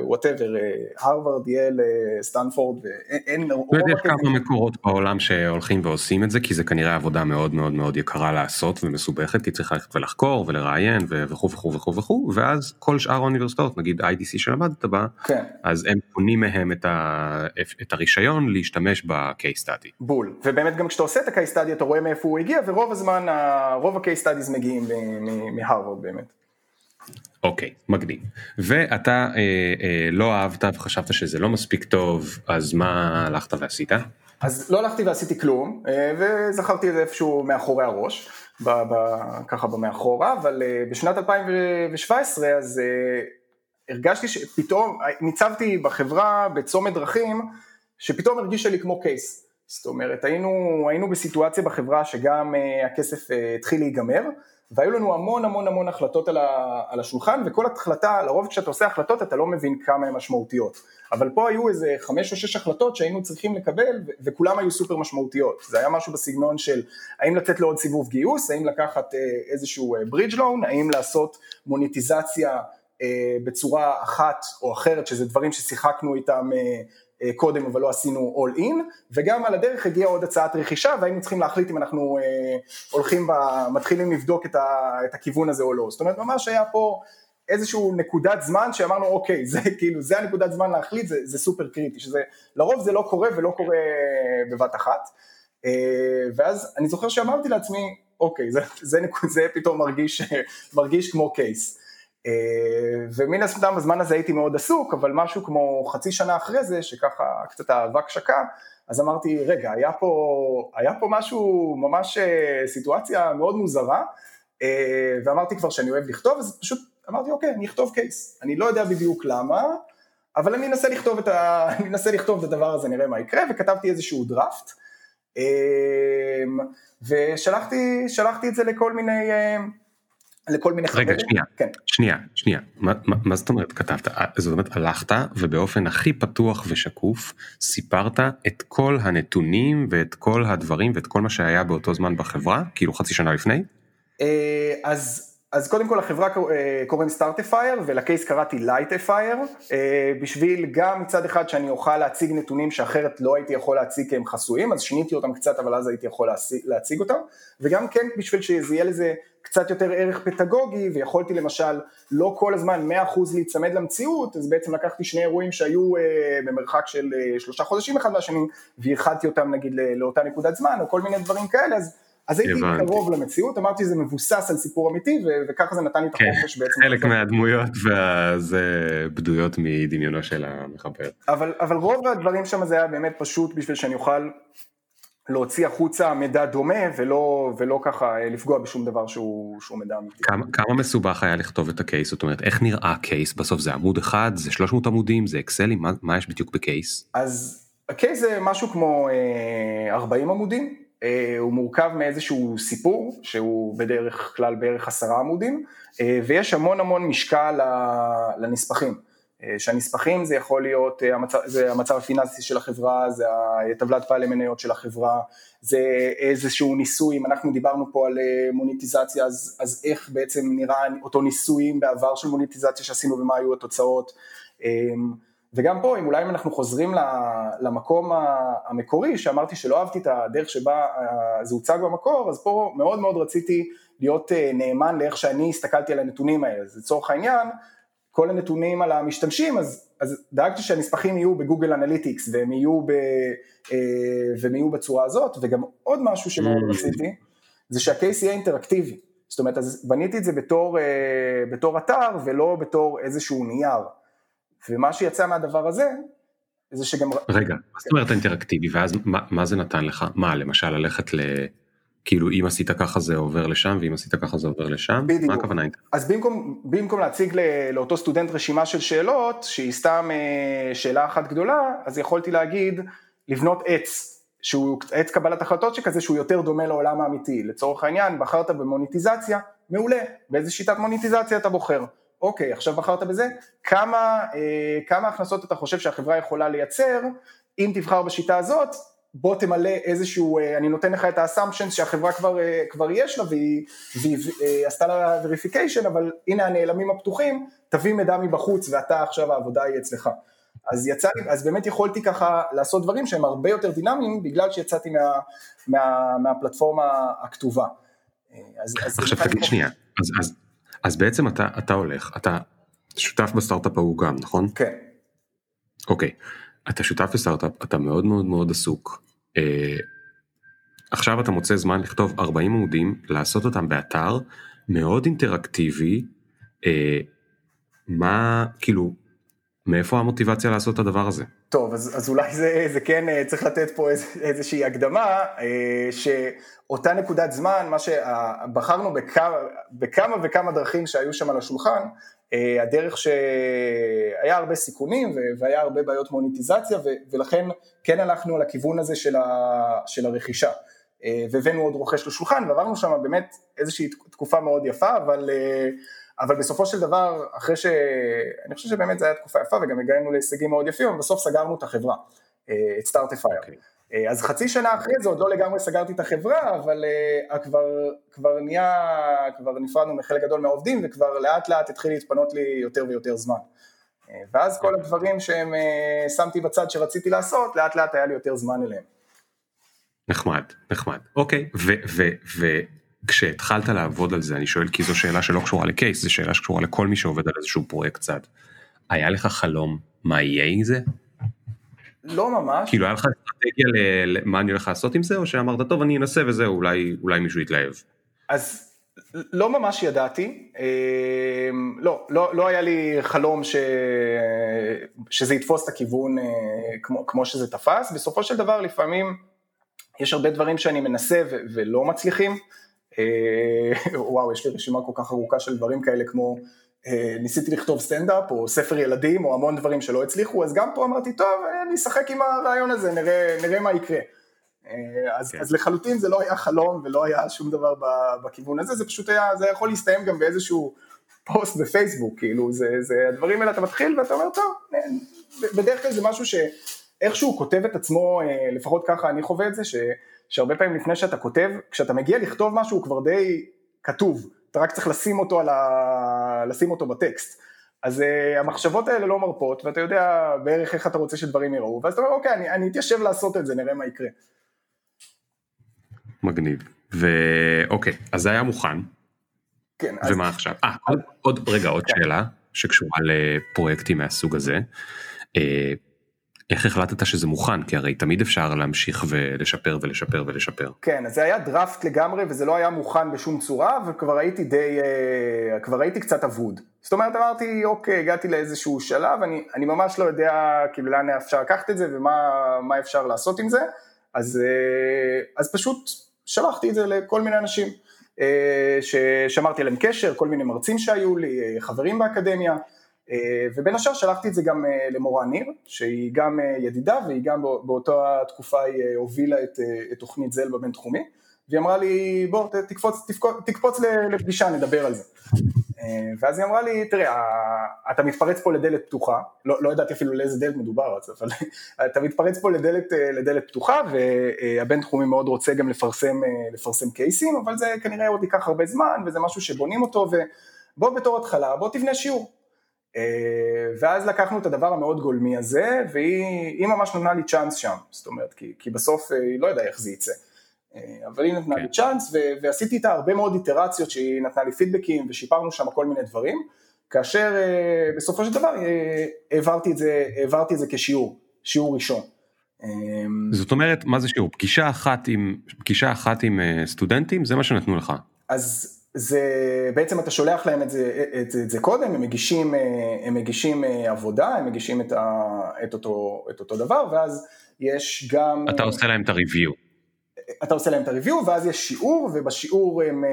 whatever, הרווארד, ייל, סטנפורד, ואין... יש כמה מקורות בעולם שהולכים ועושים את זה, כי זה כנראה עבודה מאוד מאוד מאוד יקרה לעשות ומסובכת, כי צריך ללכת ולחקור ולראיין וכו' וכו' וכו' וכו', ואז כל שאר האוניברסיטאות, נגיד IDC שלמדת בה, כן. אז הם קונים מהם את, ה, את הרישיון להשתמש ב-case study. בול, ובאמת גם כשאתה עושה את ה-case study אתה רואה מאיפה הוא הגיע, ורוב הזמן, רוב ה-case studies מגיעים מהרווארד באמת. אוקיי, מגניב. ואתה אה, אה, לא אהבת וחשבת שזה לא מספיק טוב, אז מה הלכת ועשית? אז לא הלכתי ועשיתי כלום, אה, וזכרתי את זה איפשהו מאחורי הראש, ב, ב, ככה במאחורה, אבל אה, בשנת 2017 אז אה, הרגשתי שפתאום, ניצבתי בחברה בצומת דרכים, שפתאום הרגישה לי כמו קייס. זאת אומרת, היינו, היינו בסיטואציה בחברה שגם uh, הכסף uh, התחיל להיגמר, והיו לנו המון המון המון החלטות על, ה, על השולחן, וכל החלטה, לרוב כשאתה עושה החלטות אתה לא מבין כמה הן משמעותיות. אבל פה היו איזה חמש או שש החלטות שהיינו צריכים לקבל, ו- וכולם היו סופר משמעותיות. זה היה משהו בסגנון של האם לתת לעוד סיבוב גיוס, האם לקחת אה, איזשהו ברידג' אה, לון, האם לעשות מוניטיזציה בצורה אחת או אחרת, שזה דברים ששיחקנו איתם אה, אה, קודם אבל לא עשינו all in וגם על הדרך הגיעה עוד הצעת רכישה והיינו צריכים להחליט אם אנחנו אה, הולכים, ב, מתחילים לבדוק את, ה, את הכיוון הזה או לא, זאת אומרת ממש היה פה איזשהו נקודת זמן שאמרנו אוקיי זה כאילו זה הנקודת זמן להחליט זה, זה סופר קריטי שזה לרוב זה לא קורה ולא קורה בבת אחת. אה, ואז אני זוכר שאמרתי לעצמי אוקיי זה, זה, זה, זה פתאום מרגיש, מרגיש כמו קייס אה, ומן הסתם בזמן הזה הייתי מאוד עסוק, אבל משהו כמו חצי שנה אחרי זה, שככה קצת האבק שקע, אז אמרתי, רגע, היה פה, היה פה משהו, ממש אה, סיטואציה מאוד מוזרה, אה, ואמרתי כבר שאני אוהב לכתוב, אז פשוט אמרתי, אוקיי, אני אכתוב קייס. אני לא יודע בדיוק למה, אבל אני אנסה לכתוב את, ה... אני אנסה לכתוב את הדבר הזה, נראה מה יקרה, וכתבתי איזשהו דראפט, ושלחתי את זה לכל מיני... לכל מיני חברים. רגע, שנייה, כן. שנייה, שנייה, מה, מה, מה זאת אומרת כתבת? אה, זאת אומרת הלכת ובאופן הכי פתוח ושקוף סיפרת את כל הנתונים ואת כל הדברים ואת כל מה שהיה באותו זמן בחברה, כאילו חצי שנה לפני? אה, אז אז קודם כל לחברה אה, קוראים סטארטיפייר ול case קראתי לייטפייר בשביל גם מצד אחד שאני אוכל להציג נתונים שאחרת לא הייתי יכול להציג כי הם חסויים אז שיניתי אותם קצת אבל אז הייתי יכול להציג, להציג אותם. וגם כן בשביל שזה יהיה לזה קצת יותר ערך פדגוגי ויכולתי למשל לא כל הזמן 100% להיצמד למציאות אז בעצם לקחתי שני אירועים שהיו אה, במרחק של אה, שלושה חודשים אחד מהשני ואיחדתי אותם נגיד לאותה נקודת זמן או כל מיני דברים כאלה אז אז הייתי קרוב למציאות, אמרתי שזה מבוסס על סיפור אמיתי וככה זה נתן לי את כן, החופש בעצם. חלק מהדמויות וזה בדויות מדמיונו של המחבר. אבל, אבל רוב הדברים שם זה היה באמת פשוט בשביל שאני אוכל להוציא החוצה מידע דומה ולא, ולא ככה אה, לפגוע בשום דבר שהוא, שהוא מידע אמיתי. כמה, כמה מסובך היה לכתוב את הקייס? זאת אומרת, איך נראה קייס? בסוף זה עמוד אחד, זה 300 עמודים, זה אקסלים, מה, מה יש בדיוק בקייס? אז הקייס זה משהו כמו אה, 40 עמודים, הוא מורכב מאיזשהו סיפור, שהוא בדרך כלל בערך עשרה עמודים, אה, ויש המון המון משקל לנספחים. אה, שהנספחים זה יכול להיות, אה, המצב, זה המצב הפיננסי של החברה, זה טבלת בעלי מניות של החברה, זה איזשהו ניסוי, אם אנחנו דיברנו פה על אה, מוניטיזציה, אז, אז איך בעצם נראה אותו ניסויים בעבר של מוניטיזציה שעשינו ומה היו התוצאות, וגם פה, אם אולי אם אנחנו חוזרים למקום המקורי, שאמרתי שלא אהבתי את הדרך שבה זה הוצג במקור, אז פה מאוד מאוד רציתי להיות נאמן לאיך שאני הסתכלתי על הנתונים האלה, אז לצורך העניין, כל הנתונים על המשתמשים, אז אז דאגתי שהנספחים יהיו ב Google Analytics והם יהיו, ב, אה, והם יהיו בצורה הזאת, וגם עוד משהו שמאוד mm. רציתי, זה שה case יהיה אינטראקטיבי. זאת אומרת, אז בניתי את זה בתור, אה, בתור אתר ולא בתור איזשהו נייר. ומה שיצא מהדבר הזה, זה שגם... רגע, מה זאת אומרת אינטראקטיבי, ואז מה, מה זה נתן לך? מה, למשל ללכת ל... כאילו אם עשית ככה זה עובר לשם ואם עשית ככה זה עובר לשם? בדיוק. מה הכוונה? אז במקום, במקום להציג לאותו סטודנט רשימה של שאלות שהיא סתם אה, שאלה אחת גדולה אז יכולתי להגיד לבנות עץ שהוא עץ קבלת החלטות שכזה שהוא יותר דומה לעולם האמיתי לצורך העניין בחרת במוניטיזציה מעולה באיזה שיטת מוניטיזציה אתה בוחר אוקיי עכשיו בחרת בזה כמה, אה, כמה הכנסות אתה חושב שהחברה יכולה לייצר אם תבחר בשיטה הזאת בוא תמלא איזשהו, אה, אני נותן לך את האסמפשנס שהחברה כבר, אה, כבר יש לה והיא, והיא אה, עשתה לה וריפיקיישן, אבל הנה הנעלמים הפתוחים, תביא מידע מבחוץ ואתה עכשיו העבודה היא אצלך. אז יצא לי, אז באמת יכולתי ככה לעשות דברים שהם הרבה יותר דינמיים בגלל שיצאתי מה, מה, מהפלטפורמה הכתובה. אז, אז עכשיו תגיד שנייה, אז, אז, אז בעצם אתה, אתה הולך, אתה שותף בסטארט-אפ ההוא גם, נכון? כן. אוקיי, אתה שותף בסטארט-אפ, אתה מאוד מאוד מאוד עסוק, אה, עכשיו אתה מוצא זמן לכתוב 40 עמודים, לעשות אותם באתר מאוד אינטראקטיבי, אה, מה, כאילו, מאיפה המוטיבציה לעשות את הדבר הזה? טוב, אז, אז אולי זה, זה כן אה, צריך לתת פה איז, איזושהי הקדמה, אה, שאותה נקודת זמן, מה שבחרנו בכמה, בכמה וכמה דרכים שהיו שם על השולחן, אה, הדרך שהיה הרבה סיכונים והיה הרבה בעיות מוניטיזציה ולכן כן הלכנו על הכיוון הזה של, ה, של הרכישה אה, והבאנו עוד רוכש לשולחן ועברנו שם באמת איזושהי תקופה מאוד יפה אבל, אה, אבל בסופו של דבר אחרי ש... אני חושב שבאמת זו הייתה תקופה יפה וגם הגענו להישגים מאוד יפים אבל בסוף סגרנו את החברה, את סטארט-אפייר. Okay. אה, אז חצי שנה אחרי זה עוד לא לגמרי סגרתי את החברה, אבל uh, כבר, כבר נהיה, כבר נפרדנו מחלק גדול מהעובדים וכבר לאט לאט התחיל להתפנות לי יותר ויותר זמן. Uh, ואז כל הדברים שהם uh, שמתי בצד שרציתי לעשות, לאט לאט היה לי יותר זמן אליהם. נחמד, נחמד. אוקיי, וכשהתחלת לעבוד על זה, אני שואל כי זו שאלה שלא קשורה לקייס, זו שאלה שקשורה לכל מי שעובד על איזשהו פרויקט צד. היה לך חלום מה יהיה עם זה? לא ממש. כאילו היה לך אסטרטגיה למה אני הולך לעשות עם זה, או שאמרת טוב אני אנסה וזהו, אולי, אולי מישהו יתלהב. אז לא ממש ידעתי, אמ, לא, לא, לא היה לי חלום ש... שזה יתפוס את הכיוון אה, כמו, כמו שזה תפס, בסופו של דבר לפעמים יש הרבה דברים שאני מנסה ו- ולא מצליחים, וואו יש לי רשימה כל כך ארוכה של דברים כאלה כמו אה, ניסיתי לכתוב סטנדאפ או ספר ילדים או המון דברים שלא הצליחו, אז גם פה אמרתי, טוב, אני אשחק עם הרעיון הזה, נראה, נראה מה יקרה. אה, אז, כן. אז לחלוטין זה לא היה חלום ולא היה שום דבר בכיוון הזה, זה פשוט היה, זה יכול להסתיים גם באיזשהו פוסט בפייסבוק, כאילו, זה, זה הדברים האלה, אתה מתחיל ואתה אומר, טוב, אה, בדרך כלל זה משהו שאיכשהו כותב את עצמו, לפחות ככה אני חווה את זה, ש, שהרבה פעמים לפני שאתה כותב, כשאתה מגיע לכתוב משהו הוא כבר די כתוב. אתה רק צריך לשים אותו, על ה... לשים אותו בטקסט. אז uh, המחשבות האלה לא מרפות, ואתה יודע בערך איך אתה רוצה שדברים יראו, ואז אתה אומר, אוקיי, אני, אני אתיישב לעשות את זה, נראה מה יקרה. מגניב. ואוקיי, אז זה היה מוכן. כן. ומה אז... עכשיו? אה, עוד, עוד, רגע, עוד כן. שאלה שקשורה לפרויקטים מהסוג הזה. אה, איך החלטת שזה מוכן? כי הרי תמיד אפשר להמשיך ולשפר ולשפר ולשפר. כן, אז זה היה דראפט לגמרי וזה לא היה מוכן בשום צורה וכבר הייתי די, אה, כבר הייתי קצת אבוד. זאת אומרת אמרתי אוקיי הגעתי לאיזשהו שלב, אני, אני ממש לא יודע כאילו לאן אפשר לקחת את זה ומה אפשר לעשות עם זה, אז, אה, אז פשוט שלחתי את זה לכל מיני אנשים אה, ששמרתי עליהם קשר, כל מיני מרצים שהיו לי, חברים באקדמיה. אה, ובין השאר שלחתי את זה גם אה, למורה ניר, שהיא גם אה, ידידה והיא גם באותה תקופה היא הובילה את, את תוכנית זל בבינתחומי, והיא אמרה לי בוא תקפוץ, תקפוץ, תקפוץ לפגישה נדבר על זה. ואז היא אמרה לי תראה אתה מתפרץ פה לדלת פתוחה, לא, לא ידעתי אפילו לאיזה דלת מדובר, אבל אתה מתפרץ פה לדלת, לדלת פתוחה והבינתחומי מאוד רוצה גם לפרסם, לפרסם קייסים, אבל זה כנראה עוד ייקח הרבה זמן וזה משהו שבונים אותו ובוא בתור התחלה בוא תבנה שיעור. אה, ואז לקחנו את הדבר המאוד גולמי הזה, והיא ממש נתנה לי צ'אנס שם, זאת אומרת, כי, כי בסוף אה, היא לא יודעה איך זה יצא. אה, אבל היא נתנה כן. לי צ'אנס, ו- ועשיתי איתה הרבה מאוד איטרציות שהיא נתנה לי פידבקים, ושיפרנו שם כל מיני דברים, כאשר בסופו של דבר העברתי את זה, העברתי את זה כשיעור, שיעור ראשון. זאת אומרת, מה זה שיעור? פגישה אחת עם, פגישה אחת עם סטודנטים, זה מה שנתנו לך. אז זה בעצם אתה שולח להם את זה, את, את זה קודם, הם מגישים, הם מגישים עבודה, הם מגישים את, ה, את, אותו, את אותו דבר ואז יש גם... אתה עושה להם את הריוויו. אתה עושה להם את הריוויו ואז יש שיעור ובשיעור הם,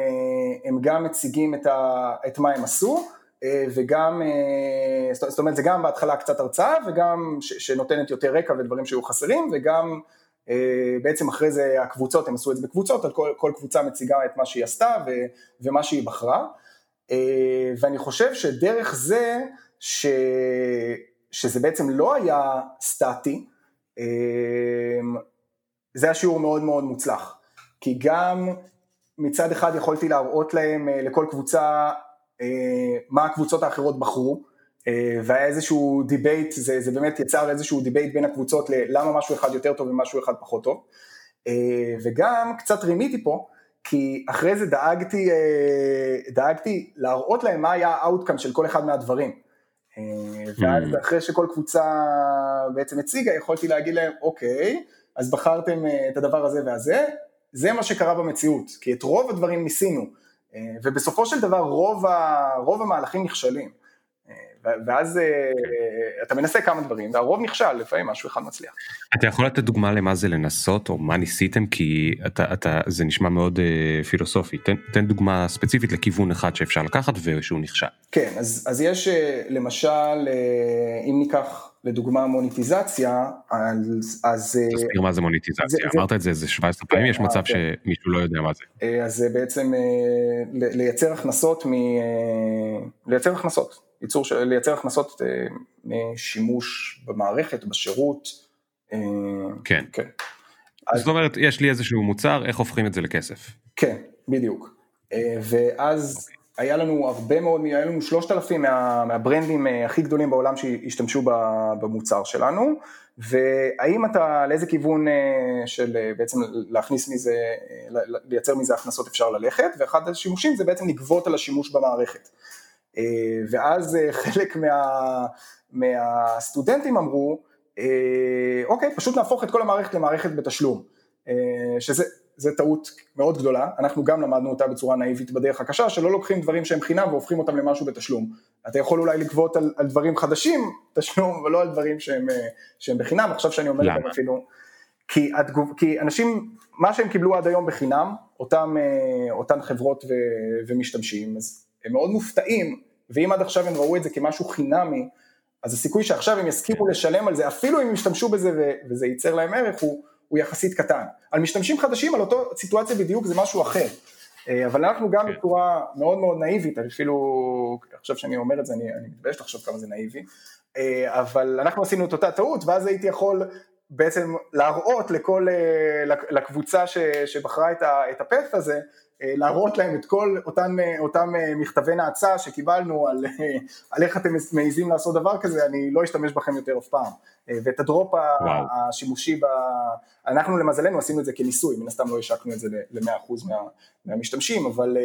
הם גם מציגים את, ה, את מה הם עשו וגם, זאת אומרת זה גם בהתחלה קצת הרצאה וגם ש, שנותנת יותר רקע ודברים שהיו חסרים וגם אה, בעצם אחרי זה הקבוצות, הם עשו את זה בקבוצות, כל, כל קבוצה מציגה את מה שהיא עשתה ו, ומה שהיא בחרה, אה, ואני חושב שדרך זה, ש, שזה בעצם לא היה סטטי, אה, זה היה שיעור מאוד מאוד מוצלח, כי גם מצד אחד יכולתי להראות להם, לכל קבוצה, מה הקבוצות האחרות בחרו, אה, והיה איזשהו debate, זה, זה באמת יצר איזשהו debate בין הקבוצות ללמה משהו אחד יותר טוב ומשהו אחד פחות טוב, אה, וגם קצת רימיתי פה, כי אחרי זה דאגתי, אה, דאגתי להראות להם מה היה ה outcome של כל אחד מהדברים. ואז mm. אחרי שכל קבוצה בעצם הציגה, יכולתי להגיד להם, אוקיי, אז בחרתם את הדבר הזה והזה, זה מה שקרה במציאות, כי את רוב הדברים ניסינו, ובסופו של דבר רוב, ה, רוב המהלכים נכשלים. ואז אה, אתה מנסה כמה דברים והרוב נכשל, לפעמים משהו אחד מצליח. אתה יכול לתת דוגמה למה זה לנסות או מה ניסיתם כי אתה, אתה, זה נשמע מאוד uh, פילוסופי, תן, תן דוגמה ספציפית לכיוון אחד שאפשר לקחת ושהוא נכשל. כן, אז, אז יש אה, למשל, אם ניקח לדוגמה מוניטיזציה, אז... אז תסביר מה זה מוניטיזציה, זה, אמרת זה, את זה איזה 17 פעמים, יש מצב כן. שמישהו לא יודע מה זה. אז זה בעצם לייצר הכנסות מ... לייצר הכנסות. ייצור, לייצר הכנסות אה, משימוש במערכת, בשירות. אה, כן. כן. אז... זאת אומרת, יש לי איזשהו מוצר, איך הופכים את זה לכסף? כן, בדיוק. אה, ואז okay. היה לנו הרבה מאוד, היה לנו שלושת אלפים מה, מהברנדים הכי גדולים בעולם שהשתמשו במוצר שלנו, והאם אתה, לאיזה כיוון של בעצם להכניס מזה, לייצר מזה הכנסות אפשר ללכת, ואחד השימושים זה בעצם לגבות על השימוש במערכת. אה, ואז אה, חלק מה, מהסטודנטים אמרו, אה, אוקיי, פשוט נהפוך את כל המערכת למערכת בתשלום, שזה טעות מאוד גדולה, אנחנו גם למדנו אותה בצורה נאיבית בדרך הקשה, שלא לוקחים דברים שהם חינם והופכים אותם למשהו בתשלום. אתה יכול אולי לגבות על, על דברים חדשים תשלום, ולא על דברים שהם, שהם בחינם, עכשיו שאני אומר להם אפילו, כי, התגוב, כי אנשים, מה שהם קיבלו עד היום בחינם, אותם, אותן חברות ו, ומשתמשים, אז הם מאוד מופתעים, ואם עד עכשיו הם ראו את זה כמשהו חינמי, אז הסיכוי שעכשיו הם יסכימו לשלם על זה, אפילו אם ישתמשו בזה וזה ייצר להם ערך, הוא, הוא יחסית קטן. על משתמשים חדשים, על אותו סיטואציה בדיוק זה משהו אחר. אה, אבל אנחנו גם כן. בצורה מאוד מאוד נאיבית, אפילו עכשיו שאני אומר את זה, אני, אני מתבייש לחשוב כמה זה נאיבי, אה, אבל אנחנו עשינו את אותה טעות, ואז הייתי יכול בעצם להראות לכל, אה, לקבוצה שבחרה את הפאט הזה, להראות להם את כל אה, אותם אה, מכתבי נאצה שקיבלנו על, על איך אתם מעיזים לעשות דבר כזה, אני לא אשתמש בכם יותר אף פעם. ואת הדרופ וואו. השימושי, ב... אנחנו למזלנו עשינו את זה כניסוי, מן הסתם לא השקנו את זה ל-100% מה, מהמשתמשים, אבל,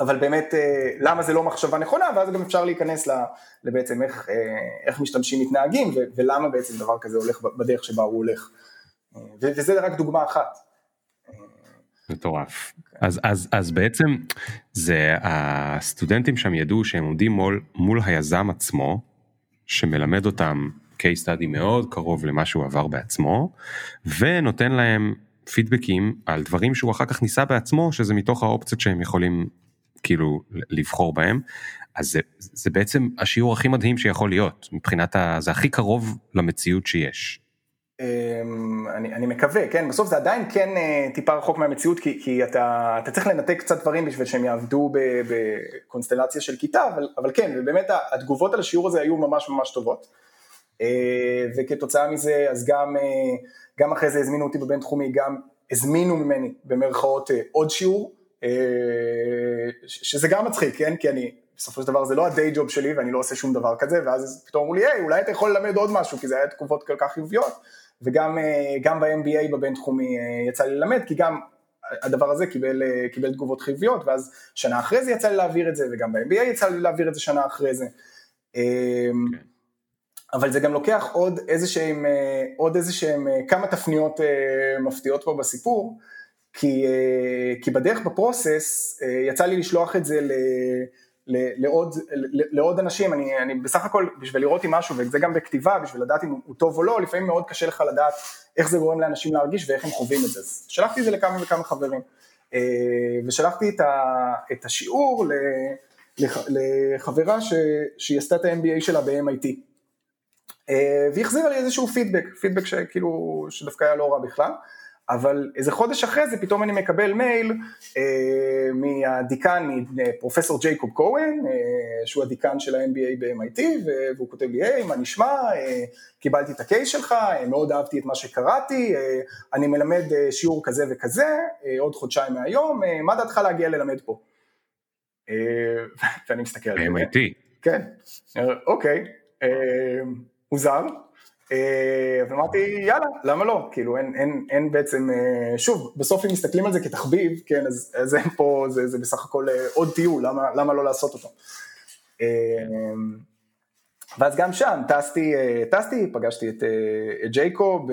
אבל באמת למה זה לא מחשבה נכונה, ואז גם אפשר להיכנס לבעצם איך, איך משתמשים מתנהגים, ולמה בעצם דבר כזה הולך בדרך שבה הוא הולך. וזה רק דוגמה אחת. מטורף. אז, אז, אז בעצם זה הסטודנטים שם ידעו שהם עומדים מול, מול היזם עצמו, שמלמד אותם case study מאוד קרוב למה שהוא עבר בעצמו, ונותן להם פידבקים על דברים שהוא אחר כך ניסה בעצמו, שזה מתוך האופציות שהם יכולים כאילו לבחור בהם. אז זה, זה בעצם השיעור הכי מדהים שיכול להיות, מבחינת ה... זה הכי קרוב למציאות שיש. אמ, אני, אני מקווה, כן, בסוף זה עדיין כן אה, טיפה רחוק מהמציאות כי, כי אתה, אתה צריך לנתק קצת דברים בשביל שהם יעבדו בקונסטלציה של כיתה, אבל, אבל כן, ובאמת התגובות על השיעור הזה היו ממש ממש טובות, אה, וכתוצאה מזה אז גם, אה, גם אחרי זה הזמינו אותי בבינתחומי, גם הזמינו ממני במרכאות עוד שיעור, שזה גם מצחיק, כן, כי אני בסופו של דבר זה לא הדיי ג'וב שלי ואני לא עושה שום דבר כזה, ואז פתאום אמרו לי, היי, אולי אתה יכול ללמד עוד משהו, כי זה היה תקופות כל כך חיוביות. וגם אה, ב-MBA בבינתחומי אה, יצא לי ללמד, כי גם הדבר הזה קיבל, קיבל תגובות חיוביות, ואז שנה אחרי זה יצא לי להעביר את זה, וגם ב-MBA יצא לי להעביר את זה שנה אחרי זה. Okay. אמ, כן. אבל זה גם לוקח עוד איזה שהם, עוד איזה שהם כמה תפניות מפתיעות פה בסיפור, כי, כי בדרך בפרוסס יצא לי לשלוח את זה ל... לעוד, לעוד אנשים, אני, אני בסך הכל בשביל לראות אם משהו, וזה גם בכתיבה, בשביל לדעת אם הוא טוב או לא, לפעמים מאוד קשה לך לדעת איך זה גורם לאנשים להרגיש ואיך הם חווים את זה. אז שלחתי את זה לכמה וכמה חברים, אה, ושלחתי את, ה, את השיעור לחברה ש, שהיא עשתה את ה-MBA שלה ב-MIT, אה, והיא החזירה לי איזשהו פידבק, פידבק שכאילו, שדווקא היה לא רע בכלל. אבל איזה חודש אחרי זה פתאום אני מקבל מייל אה, מהדיקן, מפרופסור ג'ייקוב קוהן, אה, שהוא הדיקן של ה-MBA ב-MIT, והוא כותב לי, היי, מה נשמע, אה, קיבלתי את הקייס שלך, אה, מאוד אהבתי את מה שקראתי, אה, אני מלמד אה, שיעור כזה וכזה, אה, עוד חודשיים מהיום, אה, מה דעתך להגיע ללמד פה? אה, ואני מסתכל על זה. ב-MIT. כן, אוקיי, אה, מוזר. אה, ואמרתי יאללה למה לא כאילו אין, אין, אין בעצם אה, שוב בסוף אם מסתכלים על זה כתחביב כן אז, אז אין פה זה, זה בסך הכל אה, עוד טיול למה, למה לא לעשות אותו. ואז גם שם טסתי, טסתי פגשתי את, את ג'ייקוב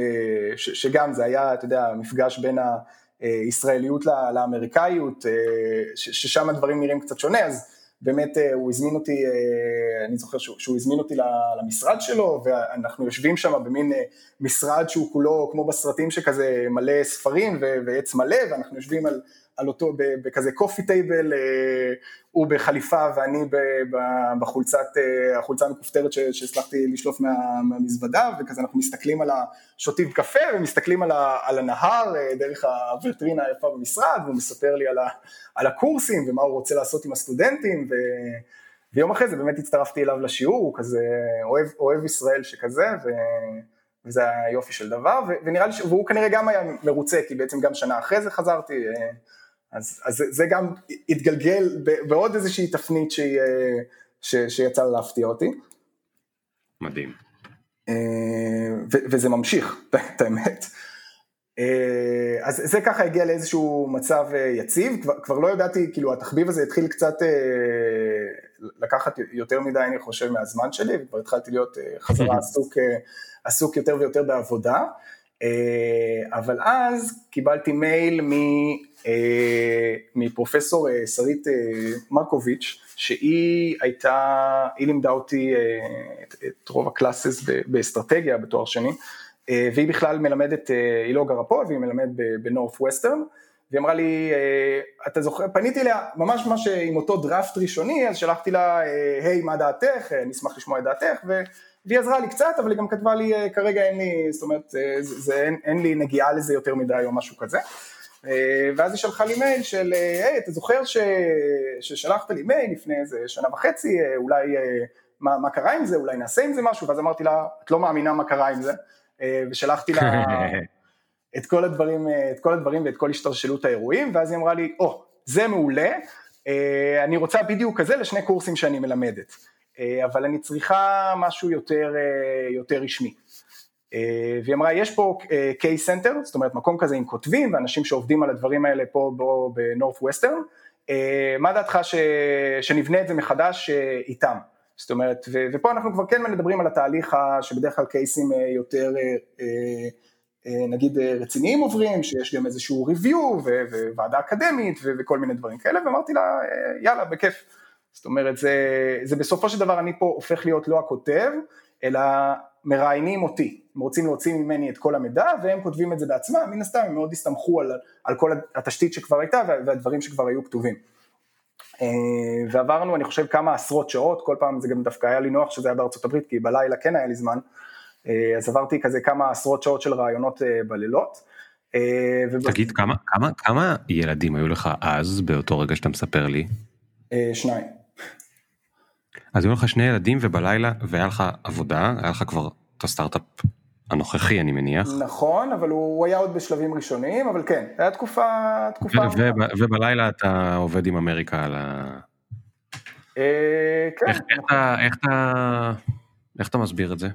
שגם זה היה אתה יודע מפגש בין הישראליות לאמריקאיות ששם הדברים נראים קצת שונה אז באמת אה, הוא הזמין אותי, אה, אני זוכר שהוא, שהוא הזמין אותי למשרד שלו ואנחנו יושבים שם במין אה, משרד שהוא כולו כמו בסרטים שכזה מלא ספרים ועץ מלא ואנחנו יושבים על, על אותו, בכזה קופי טייבל, הוא בחליפה ואני בחולצת, החולצה המכופתרת שהצלחתי לשלוף מה, מהמזוודה וכזה אנחנו מסתכלים על השוטים קפה ומסתכלים על, ה, על הנהר דרך הוויטרינה היפה במשרד והוא מספר לי על, ה, על הקורסים ומה הוא רוצה לעשות עם הסטודנטים ו... ויום אחרי זה באמת הצטרפתי אליו לשיעור, הוא כזה אוהב, אוהב ישראל שכזה, ו... וזה היה יופי של דבר, ו... ונראה לי, ש... והוא כנראה גם היה מרוצה, כי בעצם גם שנה אחרי זה חזרתי, אה, אז, אז זה גם התגלגל בעוד איזושהי תפנית שהיא, אה, ש... שיצא להפתיע אותי. מדהים. אה, ו... וזה ממשיך, את האמת. אה, אז זה ככה הגיע לאיזשהו מצב יציב, כבר, כבר לא ידעתי, כאילו התחביב הזה התחיל קצת לקחת יותר מדי אני חושב מהזמן שלי, וכבר התחלתי להיות חזרה עסוק, עסוק יותר ויותר בעבודה, אבל אז קיבלתי מייל מ, מפרופסור שרית מרקוביץ', שהיא הייתה, היא לימדה אותי את, את רוב ה classes באסטרטגיה בתואר שני, אה, והיא בכלל מלמדת, אה, היא לא גרה פה, והיא מלמדת ב Northwestern, והיא אמרה לי, אה, אתה זוכר, פניתי אליה ממש ממש עם אותו דראפט ראשוני, אז שלחתי לה, היי, מה דעתך, נשמח לשמוע את דעתך, והיא עזרה לי קצת, אבל היא גם כתבה לי, כרגע אין לי, זאת אומרת, זה, זה, אין, אין לי נגיעה לזה יותר מדי או משהו כזה. ואז היא שלחה לי מייל של, היי, אתה זוכר ש, ששלחת לי מייל לפני איזה שנה וחצי, אולי, מה, מה קרה עם זה, אולי נעשה עם זה משהו, ואז אמרתי לה, את לא מאמינה מה קרה עם זה. אה, ושלחתי לה את כל הדברים, אה, את כל הדברים ואת כל השתלשלות האירועים, ואז היא אמרה לי, או, oh, זה מעולה, אה, אני רוצה בדיוק כזה לשני קורסים שאני מלמדת, אבל אני צריכה משהו יותר, יותר רשמי. והיא אמרה, יש פה case center, זאת אומרת מקום כזה עם כותבים ואנשים שעובדים על הדברים האלה פה בנורף ווסטרן, מה דעתך ש... שנבנה את זה מחדש איתם? זאת אומרת, ו- ופה אנחנו כבר כן מדברים על התהליך שבדרך כלל קייסים אה, יותר אה, אה, נגיד רציניים עוברים, שיש גם איזשהו review וועדה אקדמית וכל מיני דברים כאלה, ואמרתי לה יאללה בכיף, זאת אומרת זה, זה בסופו של דבר אני פה הופך להיות לא הכותב, אלא מראיינים אותי, הם רוצים להוציא ממני את כל המידע והם כותבים את זה בעצמם, מן הסתם הם מאוד הסתמכו על, על כל התשתית שכבר הייתה והדברים שכבר היו כתובים. אה, ועברנו אני חושב כמה עשרות שעות, כל פעם זה גם דווקא היה לי נוח שזה היה בארצות הברית כי בלילה כן היה לי זמן, אה, אז עברתי כזה כמה עשרות שעות של רעיונות אה, בלילות. תגיד כמה, כמה, כמה ילדים היו לך אז באותו רגע שאתה מספר לי? שניים. אז היו לך שני ילדים ובלילה והיה לך עבודה, היה לך כבר את הסטארט-אפ הנוכחי אני מניח. נכון, אבל הוא היה עוד בשלבים ראשונים, אבל כן, היה תקופה... תקופה... ובלילה אתה עובד עם אמריקה על ה... אה, כן. איך אתה, איך אתה, איך אתה מסביר את זה?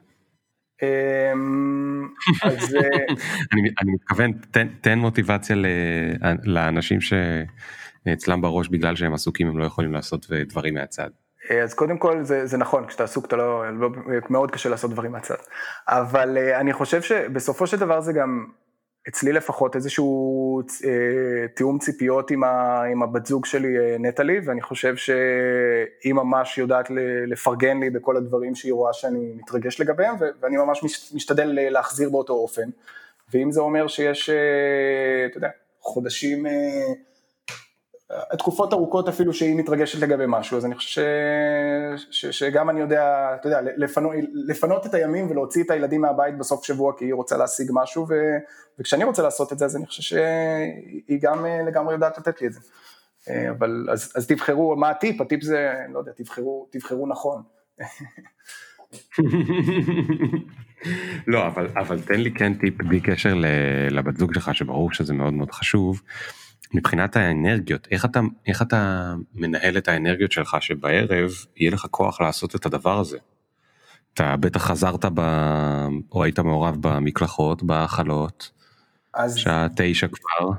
אז... אני, אני מתכוון, תן, תן מוטיבציה לאנשים שאצלם בראש בגלל שהם עסוקים הם לא יכולים לעשות דברים מהצד. אז קודם כל זה, זה נכון, כשאתה עסוק אתה לא, לא, מאוד קשה לעשות דברים מהצד. אבל אני חושב שבסופו של דבר זה גם אצלי לפחות איזשהו אה, תיאום ציפיות עם, ה, עם הבת זוג שלי אה, נטלי, ואני חושב שהיא ממש יודעת לפרגן לי בכל הדברים שהיא רואה שאני מתרגש לגביהם, ואני ממש משתדל להחזיר באותו אופן. ואם זה אומר שיש, אה, אתה יודע, חודשים תקופות ארוכות אפילו שהיא מתרגשת לגבי משהו, אז אני חושב ש... ש... שגם אני יודע, אתה יודע, לפנו... לפנות את הימים ולהוציא את הילדים מהבית בסוף שבוע כי היא רוצה להשיג משהו, ו... וכשאני רוצה לעשות את זה אז אני חושב שהיא גם אה, לגמרי יודעת לתת לי את זה. אה, אבל אז, אז תבחרו, מה הטיפ? הטיפ זה, לא יודע, תבחרו, תבחרו נכון. לא, אבל, אבל תן לי כן טיפ בלי קשר לבת זוג שלך, שברור שזה מאוד מאוד חשוב. מבחינת האנרגיות, איך אתה, איך אתה מנהל את האנרגיות שלך שבערב יהיה לך כוח לעשות את הדבר הזה? אתה בטח חזרת ב... או היית מעורב במקלחות, בהאכלות, אז... שעה תשע כבר.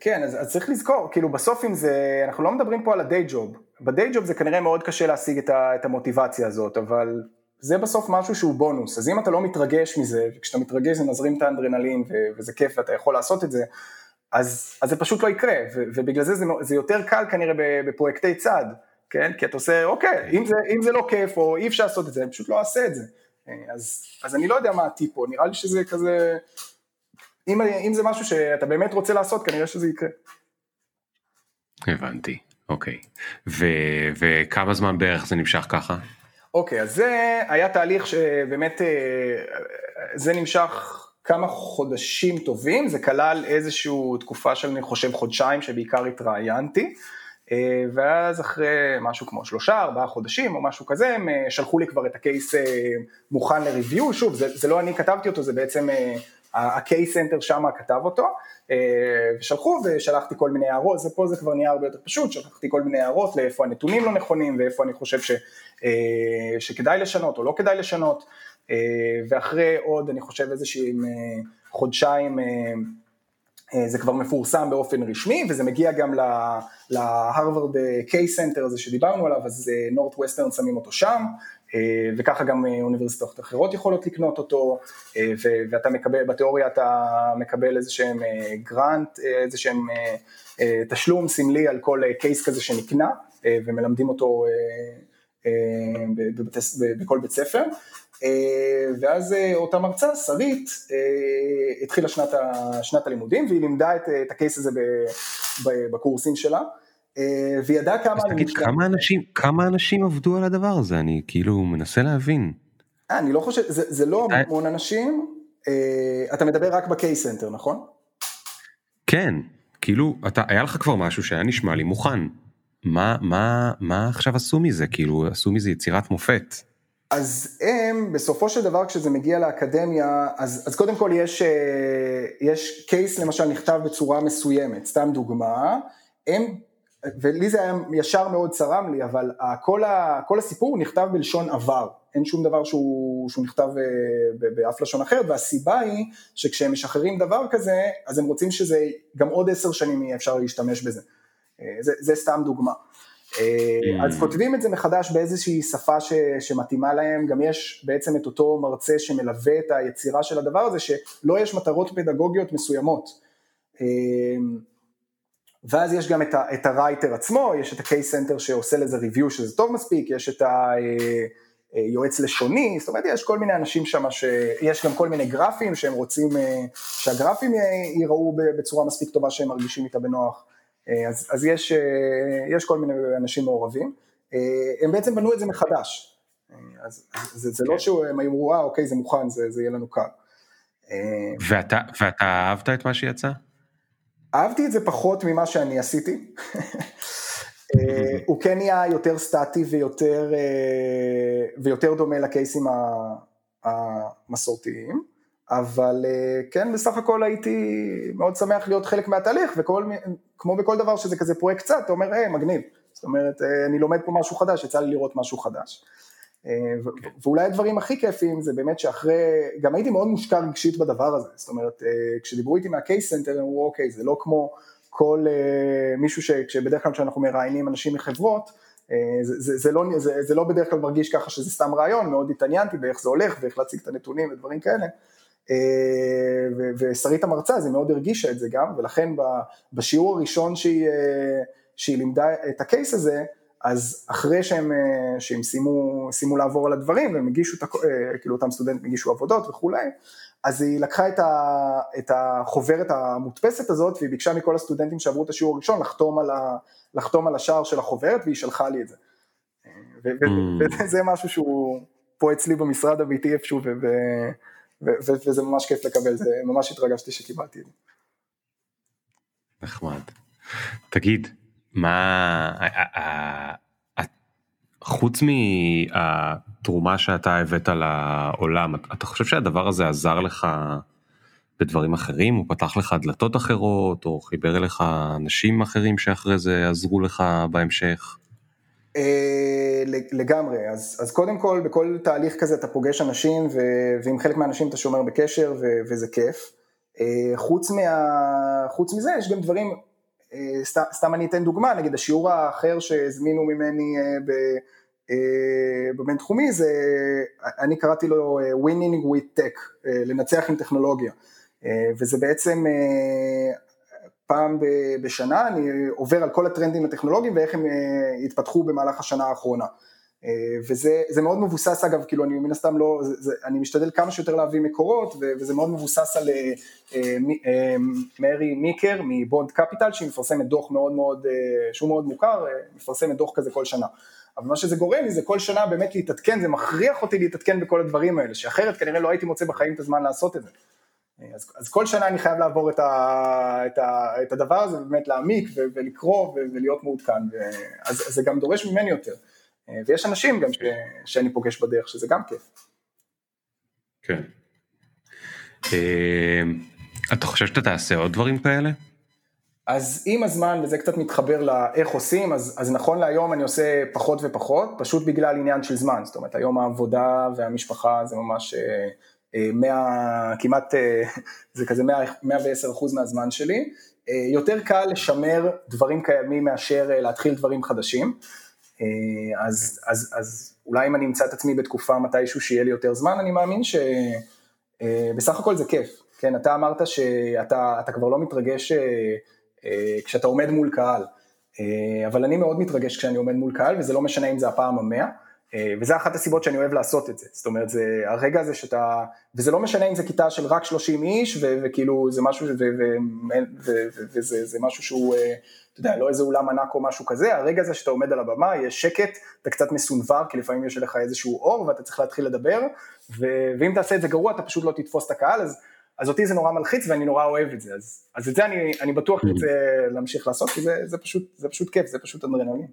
כן, אז, אז צריך לזכור, כאילו בסוף אם זה, אנחנו לא מדברים פה על הדיי ג'וב, בדיי ג'וב זה כנראה מאוד קשה להשיג את, ה, את המוטיבציה הזאת, אבל זה בסוף משהו שהוא בונוס, אז אם אתה לא מתרגש מזה, וכשאתה מתרגש זה מזרים את האנדרנלין וזה כיף ואתה יכול לעשות את זה, אז, אז זה פשוט לא יקרה, ו, ובגלל זה, זה זה יותר קל כנראה בפרויקטי צד, כן? כי אתה עושה, אוקיי, אם זה, אם זה לא כיף או אי אפשר לעשות את זה, אני פשוט לא אעשה את זה. אז, אז אני לא יודע מה הטיפ פה, נראה לי שזה כזה, אם, אם זה משהו שאתה באמת רוצה לעשות, כנראה שזה יקרה. הבנתי, אוקיי. ו, וכמה זמן בערך זה נמשך ככה? אוקיי, אז זה היה תהליך שבאמת, אה, זה נמשך כמה חודשים טובים, זה כלל איזושהי תקופה של אני חושב חודשיים שבעיקר התראיינתי, אה, ואז אחרי משהו כמו שלושה, ארבעה חודשים או משהו כזה, הם אה, שלחו לי כבר את ה case אה, מוכן ל review, שוב, זה, זה לא אני כתבתי אותו, זה בעצם ה case center שם כתב אותו, ושלחו ושלחתי כל מיני הערות, זה פה זה כבר נהיה הרבה יותר פשוט, שלחתי כל מיני הערות לאיפה הנתונים לא נכונים ואיפה אני חושב ש, שכדאי לשנות או לא כדאי לשנות, ואחרי עוד, אני חושב איזה שהם אה, חודשיים, אה, זה כבר מפורסם באופן רשמי, וזה מגיע גם להרווארד case center הזה שדיברנו עליו, אז Northwestern שמים אותו שם, וככה גם אוניברסיטאות אחרות יכולות לקנות אותו, ואתה מקבל, בתיאוריה אתה מקבל איזה שהם גרנט, איזה שהם תשלום סמלי על כל קייס כזה שנקנה, ומלמדים אותו בכל בית ספר. אה, ואז אה, אותה מרצה, שרית, אה, התחילה שנת, שנת הלימודים והיא לימדה את, את הקייס הזה בקורסים שלה. והיא ידעה כמה... אז תגיד, כמה אנשים, כמה אנשים עבדו על הדבר הזה? אני כאילו מנסה להבין. אני לא חושב, זה, זה לא המון אנשים, אתה מדבר רק ב case center, נכון? כן, כאילו, אתה, היה לך כבר משהו שהיה נשמע לי מוכן. מה, מה, מה עכשיו עשו מזה? כאילו, עשו מזה יצירת מופת. אז הם, בסופו של דבר כשזה מגיע לאקדמיה, אז, אז קודם כל יש, אה, יש case למשל נכתב בצורה מסוימת, סתם דוגמה, הם, ולי זה היה ישר מאוד צרם לי, אבל כל, ה, כל הסיפור נכתב בלשון עבר, אין שום דבר שהוא, שהוא נכתב אה, באף לשון אחרת, והסיבה היא שכשהם משחררים דבר כזה, אז הם רוצים שזה גם עוד עשר שנים יהיה אפשר להשתמש בזה, אה, זה, זה סתם דוגמה. אה, אז כותבים את זה מחדש באיזושהי שפה ש, שמתאימה להם, גם יש בעצם את אותו מרצה שמלווה את היצירה של הדבר הזה, שלא יש מטרות פדגוגיות מסוימות. אה, ואז יש גם את, ה, את הרייטר עצמו, יש את ה-case center שעושה לזה review שזה טוב מספיק, יש את היועץ אה, לשוני, זאת אומרת יש כל מיני אנשים שם, יש גם כל מיני גרפים שהם רוצים שהגרפים ייראו בצורה מספיק טובה שהם מרגישים איתה בנוח. אה, אז, אז יש, אה, יש כל מיני אנשים מעורבים, אה, הם בעצם בנו את זה מחדש, אז זה, זה לא כן. שהם אמרו, אה אוקיי זה מוכן, זה, זה יהיה לנו קל. ואתה, ואתה אהבת את מה שיצא? אהבתי את זה פחות ממה שאני עשיתי. הוא כן נהיה יותר סטטי ויותר, ויותר דומה לקייסים המסורתיים. אבל אה, כן, בסך הכל הייתי מאוד שמח להיות חלק מהתהליך, וכמו בכל דבר שזה כזה פרויקט קצת, אתה אומר, היי, מגניב. זאת אומרת, אה, אני לומד פה משהו חדש, יצא לי לראות משהו חדש. ואולי הדברים הכי כיפים זה באמת שאחרי, גם הייתי מאוד מושקע רגשית בדבר הזה, זאת אומרת, כשדיברו איתי מה case center, הם אמרו אוקיי, זה לא כמו כל מישהו שבדרך כלל כשאנחנו מראיינים אנשים מחברות, זה, זה, זה, לא, זה, זה לא בדרך כלל מרגיש ככה שזה סתם ריאיון, מאוד התעניינתי באיך זה הולך ואיך להציג את הנתונים ודברים כאלה. ושרית המרצה, אז היא מאוד הרגישה את זה גם, ולכן בשיעור הראשון שהיא, שהיא לימדה את ה case הזה, אז אחרי שהם, שהם סיימו, סיימו לעבור על הדברים, והם הגישו, כאילו אותם סטודנטים הגישו עבודות וכולי, אז היא לקחה את, ה, את החוברת המודפסת הזאת, והיא ביקשה מכל הסטודנטים שעברו את השיעור הראשון לחתום על, ה, לחתום על השער של החוברת, והיא שלחה לי את זה. mm. וזה משהו שהוא פה אצלי במשרד הביתי איפשהו, ו- ו- ו- וזה ממש כיף לקבל, זה ממש התרגשתי שקיבלתי את זה. נחמד. תגיד, מה, חוץ מהתרומה שאתה הבאת לעולם, אתה חושב שהדבר הזה עזר לך בדברים אחרים? הוא פתח לך דלתות אחרות, או חיבר אליך אנשים אחרים שאחרי זה עזרו לך בהמשך? אה, לגמרי, אז, אז קודם כל בכל תהליך כזה אתה פוגש אנשים ו, ועם חלק מהאנשים אתה שומר בקשר ו, וזה כיף. אה, חוץ, מה, חוץ מזה יש גם דברים, אה, סתם, סתם אני אתן דוגמה, נגיד השיעור האחר שהזמינו ממני ב, בבינתחומי זה, אני קראתי לו winning with tech, לנצח עם טכנולוגיה, וזה בעצם פעם בשנה אני עובר על כל הטרנדים הטכנולוגיים ואיך הם אה, התפתחו במהלך השנה האחרונה. אה, וזה מאוד מבוסס אגב, כאילו אני מן הסתם לא, זה, זה, אני משתדל כמה שיותר להביא מקורות וזה מאוד מבוסס על אה, מרי מיקר מבונד קפיטל שהיא מפרסמת דוח מאוד מאוד, שהוא מאוד מוכר, מפרסמת דוח כזה כל שנה. אבל מה שזה גורם לי זה כל שנה באמת להתעדכן, זה מכריח אותי להתעדכן בכל הדברים האלה, שאחרת כנראה לא הייתי מוצא בחיים את הזמן לעשות את זה. אז, אז כל שנה אני חייב לעבור את, ה, את, ה, את הדבר הזה, באמת להעמיק ו, ולקרוא ו, ולהיות מעודכן, אז, אז זה גם דורש ממני יותר. ויש אנשים גם ש, שאני פוגש בדרך, שזה גם כיף. כן. אה, אתה חושב שאתה תעשה עוד דברים כאלה? אז עם הזמן, וזה קצת מתחבר לאיך עושים, אז, אז נכון להיום אני עושה פחות ופחות, פשוט בגלל עניין של זמן, זאת אומרת היום העבודה והמשפחה זה ממש 100, אה, כמעט, אה, זה כזה 100, 110 אחוז מהזמן שלי. אה, יותר קל לשמר דברים קיימים מאשר להתחיל דברים חדשים. אז, אז, אז אולי אם אני אמצא את עצמי בתקופה מתישהו שיהיה לי יותר זמן, אני מאמין שבסך הכל זה כיף. כן, אתה אמרת שאתה כבר לא מתרגש כשאתה עומד מול קהל, אבל אני מאוד מתרגש כשאני עומד מול קהל, וזה לא משנה אם זה הפעם המאה. אה, וזה אחת הסיבות שאני אוהב לעשות את זה, זאת אומרת זה הרגע הזה שאתה, וזה לא משנה אם זה כיתה של רק 30 איש ו- וכאילו זה משהו, וזה משהו שהוא, אה, אתה יודע, לא איזה אולם ענק או משהו כזה, הרגע הזה שאתה עומד על הבמה, יש שקט, אתה קצת מסונבר, כי לפעמים יש לך איזשהו אור ואתה צריך להתחיל לדבר, ו- ואם תעשה את זה גרוע אתה פשוט לא תתפוס את הקהל, אז, אז אותי זה נורא מלחיץ ואני נורא אוהב את זה, אז, אז את זה אני, אני בטוח mm. רוצה להמשיך לעשות, כי זה, זה, פשוט, זה פשוט כיף, זה פשוט אדרנלין.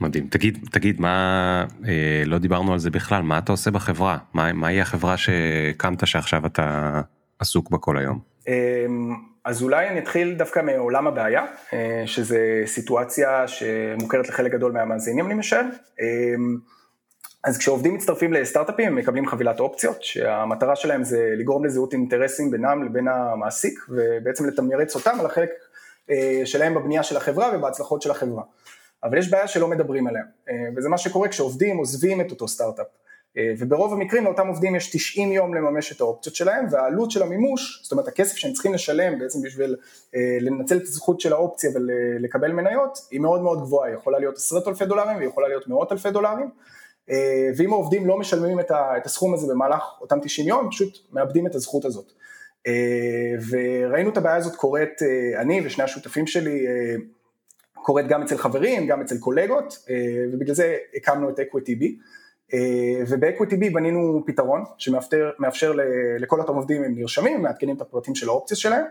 מדהים תגיד תגיד מה אה, לא דיברנו על זה בכלל מה אתה עושה בחברה מה מהי החברה שהקמת שעכשיו אתה עסוק בה כל היום. אמ, אז אולי אני אתחיל דווקא מעולם הבעיה אה, שזה סיטואציה שמוכרת לחלק גדול מהמאזינים אני משער. אמ, אז כשעובדים מצטרפים לסטארט-אפים הם מקבלים חבילת אופציות שהמטרה שלהם זה לגרום לזהות אינטרסים בינם לבין המעסיק ובעצם לתמרץ אותם על החלק אה, שלהם בבנייה של החברה ובהצלחות של החברה. אבל יש בעיה שלא מדברים עליה, אה, וזה מה שקורה כשעובדים עוזבים את אותו סטארט-אפ. אה, וברוב המקרים לאותם עובדים יש 90 יום לממש את האופציות שלהם והעלות של המימוש, זאת אומרת הכסף שהם צריכים לשלם בעצם בשביל אה, לנצל את הזכות של האופציה ולקבל מניות היא מאוד מאוד גבוהה, היא יכולה להיות עשרות אלפי דולרים והיא יכולה להיות מאות אלפי דולרים ואם העובדים לא משלמים את הסכום הזה במהלך אותם 90 יום, הם פשוט מאבדים את הזכות הזאת. וראינו את הבעיה הזאת קורית, אני ושני השותפים שלי קורית גם אצל חברים, גם אצל קולגות, אה, ובגלל זה הקמנו את Bee. אה, Bee בנינו פתרון שמאפשר לכל אותם עובדים, הם נרשמים, מעדכנים את הפרטים של האופציות שלהם,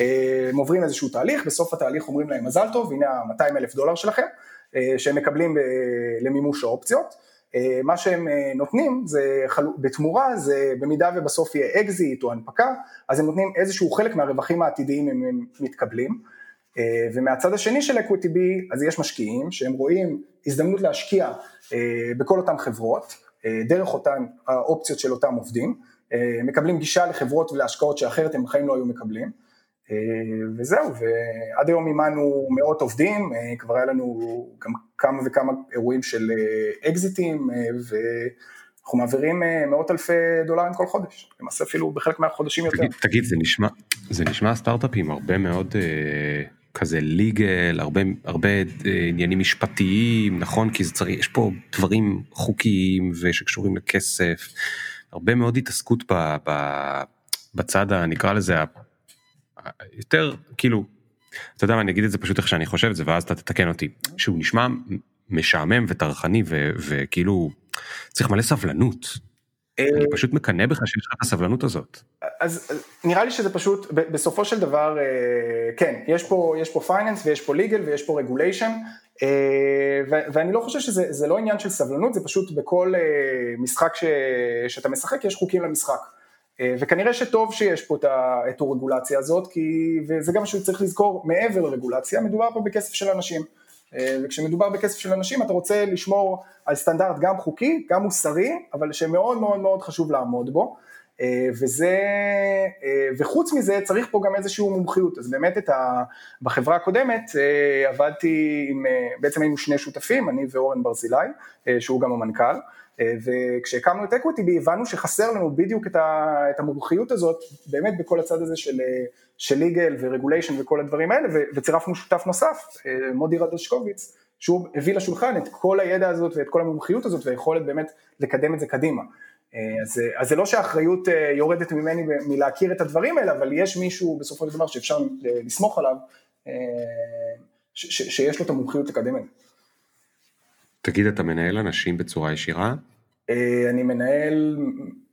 אה, הם עוברים איזשהו תהליך, בסוף התהליך אומרים להם מזל טוב, הנה ה-200 אלף דולר שלכם, שהם מקבלים למימוש האופציות. מה שהם נותנים זה בתמורה זה במידה ובסוף יהיה אקזיט או הנפקה אז הם נותנים איזשהו חלק מהרווחים העתידיים אם הם מתקבלים ומהצד השני של EquityBee, אז יש משקיעים שהם רואים הזדמנות להשקיע בכל אותן חברות, דרך אותן האופציות של אותם עובדים, מקבלים גישה לחברות ולהשקעות שאחרת הם בחיים לא היו מקבלים. וזהו, ועד היום מימנו מאות עובדים, כבר היה לנו גם כמה וכמה אירועים של אקזיטים, ואנחנו מעבירים מאות אלפי דולרים כל חודש, למעשה אפילו בחלק מהחודשים יותר. תגיד, זה נשמע, זה נשמע סטארט-אפים הרבה מאוד כזה ליגל, הרבה, הרבה עניינים משפטיים, נכון? כי זה צריך, יש פה דברים חוקיים ושקשורים לכסף, הרבה מאוד התעסקות ב, ב, בצד הנקרא לזה יותר כאילו אתה יודע מה אני אגיד את זה פשוט איך שאני חושב את זה ואז אתה תתקן אותי שהוא נשמע משעמם וטרחני וכאילו צריך מלא סבלנות. אני פשוט מקנא בך שיש לך את הסבלנות הזאת. אז נראה לי שזה פשוט בסופו של דבר כן יש פה יש פה פייננס ויש פה ליגל ויש פה רגוליישן ואני לא חושב שזה לא עניין של סבלנות זה פשוט בכל משחק שאתה משחק יש חוקים למשחק. וכנראה שטוב שיש פה את הרגולציה הזאת, כי, וזה גם מה שצריך לזכור, מעבר לרגולציה, מדובר פה בכסף של אנשים. וכשמדובר בכסף של אנשים אתה רוצה לשמור על סטנדרט גם חוקי, גם מוסרי, אבל שמאוד מאוד מאוד חשוב לעמוד בו. וזה, וחוץ מזה צריך פה גם איזושהי מומחיות, אז באמת את ה, בחברה הקודמת עבדתי עם, בעצם היינו שני שותפים, אני ואורן ברזילי, שהוא גם המנכ"ל, וכשהקמנו את Equity הבנו שחסר לנו בדיוק את, המומחיות הזאת, באמת בכל הצד הזה של, ליגל ורגוליישן וכל הדברים האלה, וצירפנו שותף נוסף, מודי רדשקוביץ, שהוא הביא לשולחן את כל הידע הזאת ואת כל המומחיות הזאת והיכולת באמת לקדם את זה קדימה. אז, אז זה לא שהאחריות יורדת ממני מלהכיר את הדברים האלה, אבל יש מישהו בסופו של דבר שאפשר לסמוך עליו, ש, ש, שיש לו את המומחיות לקדם את זה. תגיד, אתה מנהל אנשים בצורה ישירה? אני מנהל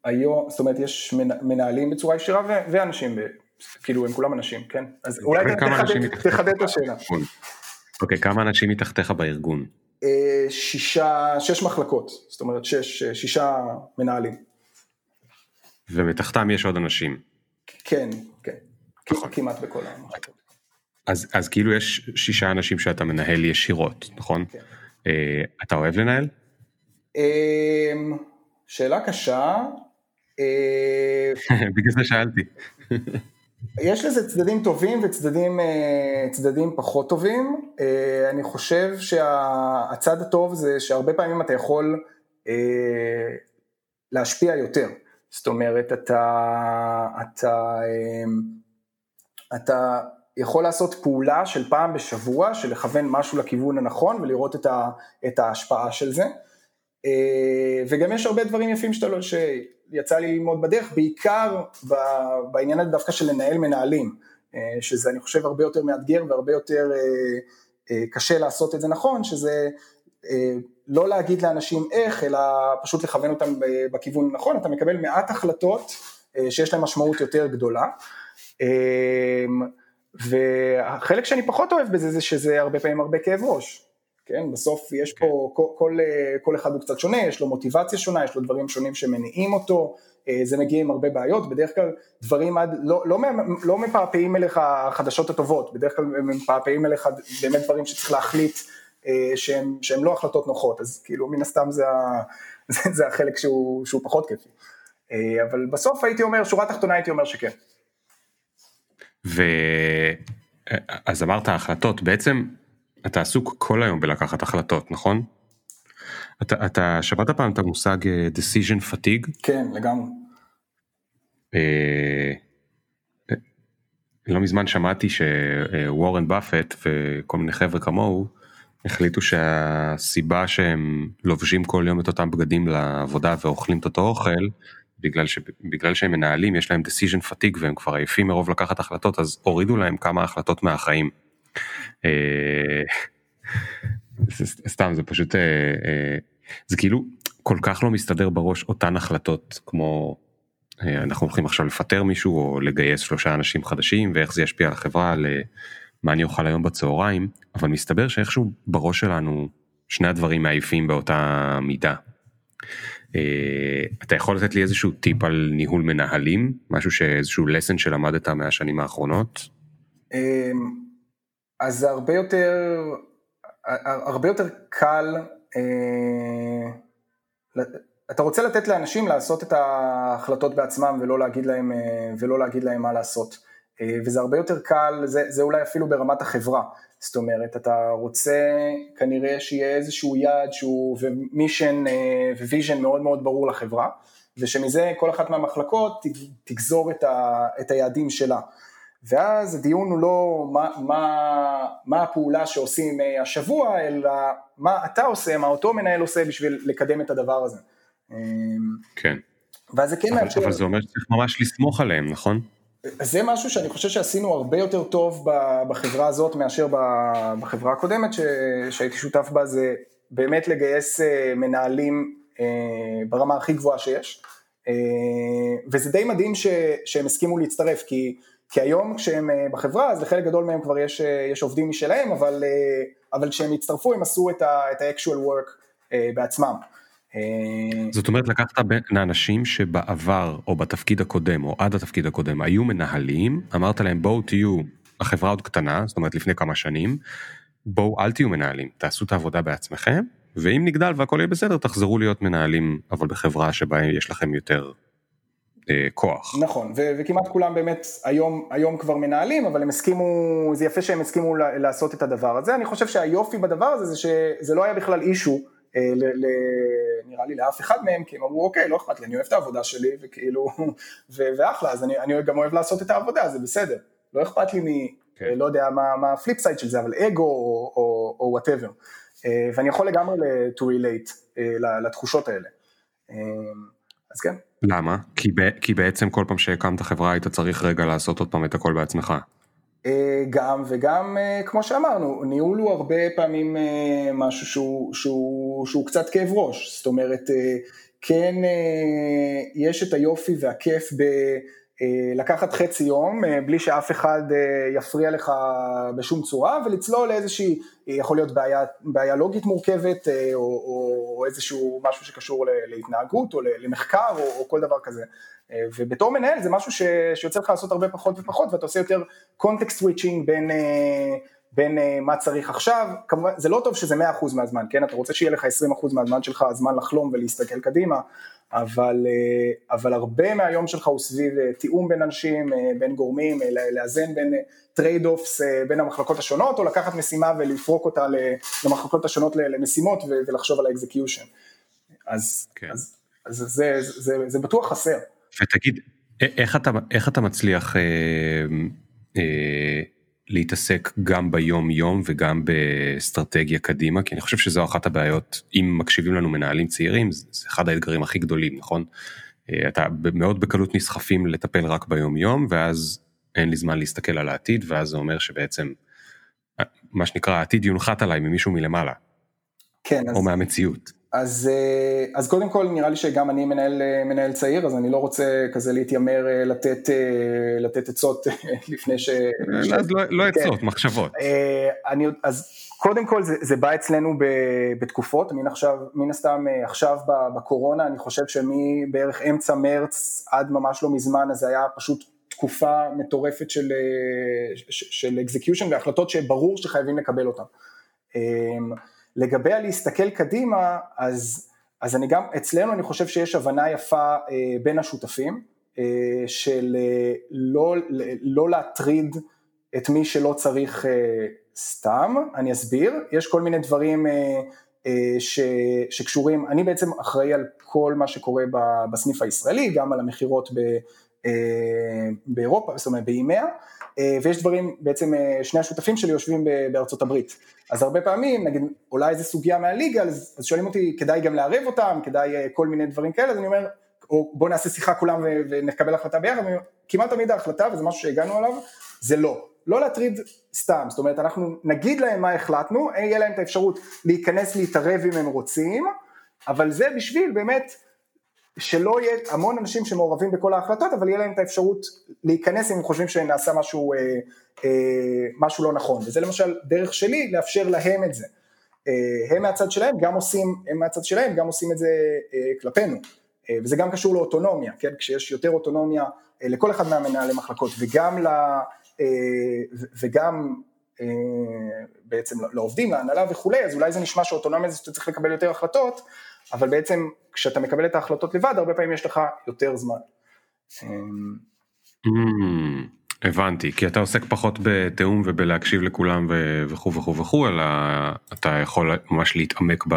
היום, זאת אומרת, יש מנהלים בצורה ישירה ואנשים, כאילו הם כולם אנשים, כן? אז אולי תחדד את השאלה. אוקיי, כמה אנשים מתחתיך בארגון? שישה, שש מחלקות, זאת אומרת שש, שישה מנהלים. ומתחתם יש עוד אנשים? כן, כן, נכון. כמעט בכל המחלקות. אז, אז כאילו יש שישה אנשים שאתה מנהל ישירות, נכון? כן. אתה אוהב לנהל? שאלה קשה. בגלל זה שאלתי. יש לזה צדדים טובים וצדדים פחות טובים. אני חושב שהצד הטוב זה שהרבה פעמים אתה יכול להשפיע יותר. זאת אומרת, אתה, אתה, אתה יכול לעשות פעולה של פעם בשבוע, של לכוון משהו לכיוון הנכון ולראות את, ה, את ההשפעה של זה. וגם יש הרבה דברים יפים שאתה לא, שיצא לי ללמוד בדרך, בעיקר בעניין הזה דווקא של לנהל מנהלים, שזה אני חושב הרבה יותר מאתגר והרבה יותר קשה לעשות את זה נכון, שזה לא להגיד לאנשים איך, אלא פשוט לכוון אותם בכיוון הנכון, אתה מקבל מעט החלטות שיש להן משמעות יותר גדולה. והחלק שאני פחות אוהב בזה זה שזה הרבה פעמים הרבה כאב ראש, כן, בסוף יש פה, כל, כל, כל אחד הוא קצת שונה, יש לו מוטיבציה שונה, יש לו דברים שונים שמניעים אותו, זה מגיע עם הרבה בעיות, בדרך כלל דברים עד, לא, לא, לא מפעפעים אליך החדשות הטובות, בדרך כלל הם מפעפעים אליך באמת דברים שצריך להחליט שהם, שהם לא החלטות נוחות, אז כאילו מן הסתם זה, זה, זה החלק שהוא, שהוא פחות כיפי, אבל בסוף הייתי אומר, שורה תחתונה הייתי אומר שכן. ואז אמרת החלטות, בעצם אתה עסוק כל היום בלקחת החלטות, נכון? אתה, אתה שמעת פעם את המושג decision fatigue? כן, לגמרי. לא מזמן שמעתי שוורן באפט וכל מיני חבר'ה כמוהו החליטו שהסיבה שהם לובשים כל יום את אותם בגדים לעבודה ואוכלים את אותו אוכל בגלל, ש... בגלל שהם מנהלים יש להם decision fatigue והם כבר עייפים מרוב לקחת החלטות אז הורידו להם כמה החלטות מהחיים. סתם זה פשוט זה כאילו כל כך לא מסתדר בראש אותן החלטות כמו אנחנו הולכים עכשיו לפטר מישהו או לגייס שלושה אנשים חדשים ואיך זה ישפיע על החברה למה אני אוכל היום בצהריים אבל מסתבר שאיכשהו בראש שלנו שני הדברים מעייפים באותה מידה. אתה יכול לתת לי איזשהו טיפ על ניהול מנהלים משהו שאיזשהו lesson שלמדת מהשנים האחרונות. אז זה הרבה יותר, הרבה יותר קל, אה, אתה רוצה לתת לאנשים לעשות את ההחלטות בעצמם ולא להגיד להם, אה, ולא להגיד להם מה לעשות. אה, וזה הרבה יותר קל, זה, זה אולי אפילו ברמת החברה. זאת אומרת, אתה רוצה כנראה שיהיה איזשהו יעד שהוא ו mission vision מאוד מאוד ברור לחברה, ושמזה כל אחת מהמחלקות תגזור את, ה, את היעדים שלה. ואז הדיון הוא לא מה, מה, מה הפעולה שעושים השבוע, אלא מה אתה עושה, מה אותו מנהל עושה בשביל לקדם את הדבר הזה. כן. ואז זה כן מאפשר... אבל זה אומר שצריך ממש לסמוך עליהם, נכון? זה משהו שאני חושב שעשינו הרבה יותר טוב בחברה הזאת מאשר בחברה הקודמת שהייתי שותף בה, זה באמת לגייס אה, מנהלים אה, ברמה הכי גבוהה שיש. אה, וזה די מדהים שהם הסכימו להצטרף, כי, כי היום כשהם בחברה, אז לחלק גדול מהם כבר יש, יש עובדים משלהם, אבל, אבל כשהם הצטרפו הם עשו את ה-actual work בעצמם. זאת אומרת לקחת בין האנשים שבעבר או בתפקיד הקודם או עד התפקיד הקודם היו מנהלים, אמרת להם בואו תהיו, החברה עוד קטנה, זאת אומרת לפני כמה שנים, בואו אל תהיו מנהלים, תעשו את העבודה בעצמכם, ואם נגדל והכל יהיה בסדר תחזרו להיות מנהלים אבל בחברה שבה יש לכם יותר אה, כוח. נכון, ו- וכמעט כולם באמת היום, היום כבר מנהלים, אבל הם הסכימו, זה יפה שהם הסכימו לעשות את הדבר הזה, אני חושב שהיופי בדבר הזה זה שזה לא היה בכלל אישו. אה, ל, ל, נראה לי לאף אחד מהם, כי הם אמרו אוקיי, לא אכפת לי, אני אוהב את העבודה שלי, וכאילו, ו, ואחלה, אז אני, אני גם אוהב לעשות את העבודה, זה בסדר, לא אכפת לי מ... כן. לא יודע מה, מה ה flip side של זה, אבל אגו או וואטאבר. אה, ואני יכול לגמרי to relate אה, לתחושות האלה. אז כן. למה? כי, ב, כי בעצם כל פעם שהקמת חברה היית צריך רגע לעשות עוד פעם את הכל בעצמך. אה, גם וגם אה, כמו שאמרנו, ניהול הוא הרבה פעמים אה, משהו שהוא, שהוא, שהוא קצת כאב ראש, זאת אומרת כן יש את היופי והכיף בלקחת חצי יום בלי שאף אחד יפריע לך בשום צורה ולצלול לאיזושהי, יכול להיות בעיה, בעיה לוגית מורכבת או, או, או איזשהו משהו שקשור להתנהגות או למחקר או, או כל דבר כזה. אה, ובתור מנהל זה משהו ש... שיוצא לך לעשות הרבה פחות ופחות ואתה עושה יותר קונטקסט סוויצ'ינג בין, אה, בין אה, מה צריך עכשיו, כמובן זה לא טוב שזה 100% מהזמן, כן, אתה רוצה שיהיה לך 20% מהזמן שלך הזמן לחלום ולהסתכל קדימה, אבל, אבל הרבה מהיום שלך הוא סביב תיאום בין אנשים, בין גורמים, לאזן בין trade-offs בין המחלקות השונות, או לקחת משימה ולפרוק אותה למחלקות השונות למשימות ולחשוב על ה execution. אז, כן. אז, אז זה, זה, זה, זה בטוח חסר. ותגיד, איך אתה, איך אתה מצליח אה, אה, להתעסק גם ביום יום וגם באסטרטגיה קדימה? כי אני חושב שזו אחת הבעיות, אם מקשיבים לנו מנהלים צעירים, זה, אחד האתגרים הכי גדולים, נכון? אה, אתה מאוד בקלות נסחפים לטפל רק ביום יום, ואז אין לי זמן להסתכל על העתיד, ואז זה אומר שבעצם, אה, מה שנקרא, העתיד יונחת עליי ממישהו מלמעלה. כן. או אז... מהמציאות. אז, אה, אז קודם כל נראה לי שגם אני מנהל, אה, מנהל צעיר, אז אני לא רוצה כזה להתיימר אה, לתת, לתת עצות לפני ש... אז לא, לא עצות, כן. מחשבות. אני, אז קודם כל זה, זה בא אצלנו בתקופות, מן, עכשיו, מן הסתם עכשיו בקורונה, אני חושב שמבערך אמצע מרץ עד ממש לא מזמן, אז זה היה פשוט תקופה מטורפת של, של execution והחלטות שברור שחייבים לקבל אותן. לגבי הלהסתכל קדימה, אז, אז אני גם, אצלנו אני חושב שיש הבנה יפה אה, בין השותפים, אה, של אה, לא, לא להטריד את מי שלא צריך אה, סתם, אני אסביר, יש כל מיני דברים אה, אה, ש, שקשורים, אני בעצם אחראי על כל מה שקורה בסניף הישראלי, גם על המכירות באירופה, זאת אומרת באימיה, אה, ויש דברים, בעצם אה, שני השותפים שלי יושבים בארצות הברית, אז הרבה פעמים, נגיד, אולי איזה סוגיה מהליגה, אז, אז שואלים אותי, כדאי גם לערב אותם, כדאי כל מיני דברים כאלה, אז אני אומר, או בוא נעשה שיחה כולם ונקבל החלטה ביחד, כמעט תמיד ההחלטה, וזה משהו שהגענו עליו, זה לא. לא להטריד סתם, זאת אומרת אנחנו נגיד להם מה החלטנו, יהיה להם את האפשרות להיכנס להתערב אם הם רוצים, אבל זה בשביל באמת שלא יהיה המון אנשים שמעורבים בכל ההחלטות, אבל יהיה להם את האפשרות להיכנס אם הם חושבים שנעשה משהו, אה, אה, משהו לא נכון, וזה למשל דרך שלי לאפשר להם את זה. אה, הם מהצד שלהם גם עושים, הם מהצד שלהם גם עושים את זה אה, כלפינו, אה, וזה גם קשור לאוטונומיה, כן, כשיש יותר אוטונומיה אה, לכל אחד מהמנהלי מחלקות וגם, ל, אה, וגם אה, בעצם לעובדים, להנהלה וכולי, אז אולי זה נשמע שאוטונומיה זה שאתה צריך לקבל יותר החלטות, אבל בעצם כשאתה מקבל את ההחלטות לבד, הרבה פעמים יש לך יותר זמן. Mm, הבנתי, כי אתה עוסק פחות בתיאום ובלהקשיב לכולם וכו' וכו' וכו', אלא אתה יכול ממש להתעמק ב...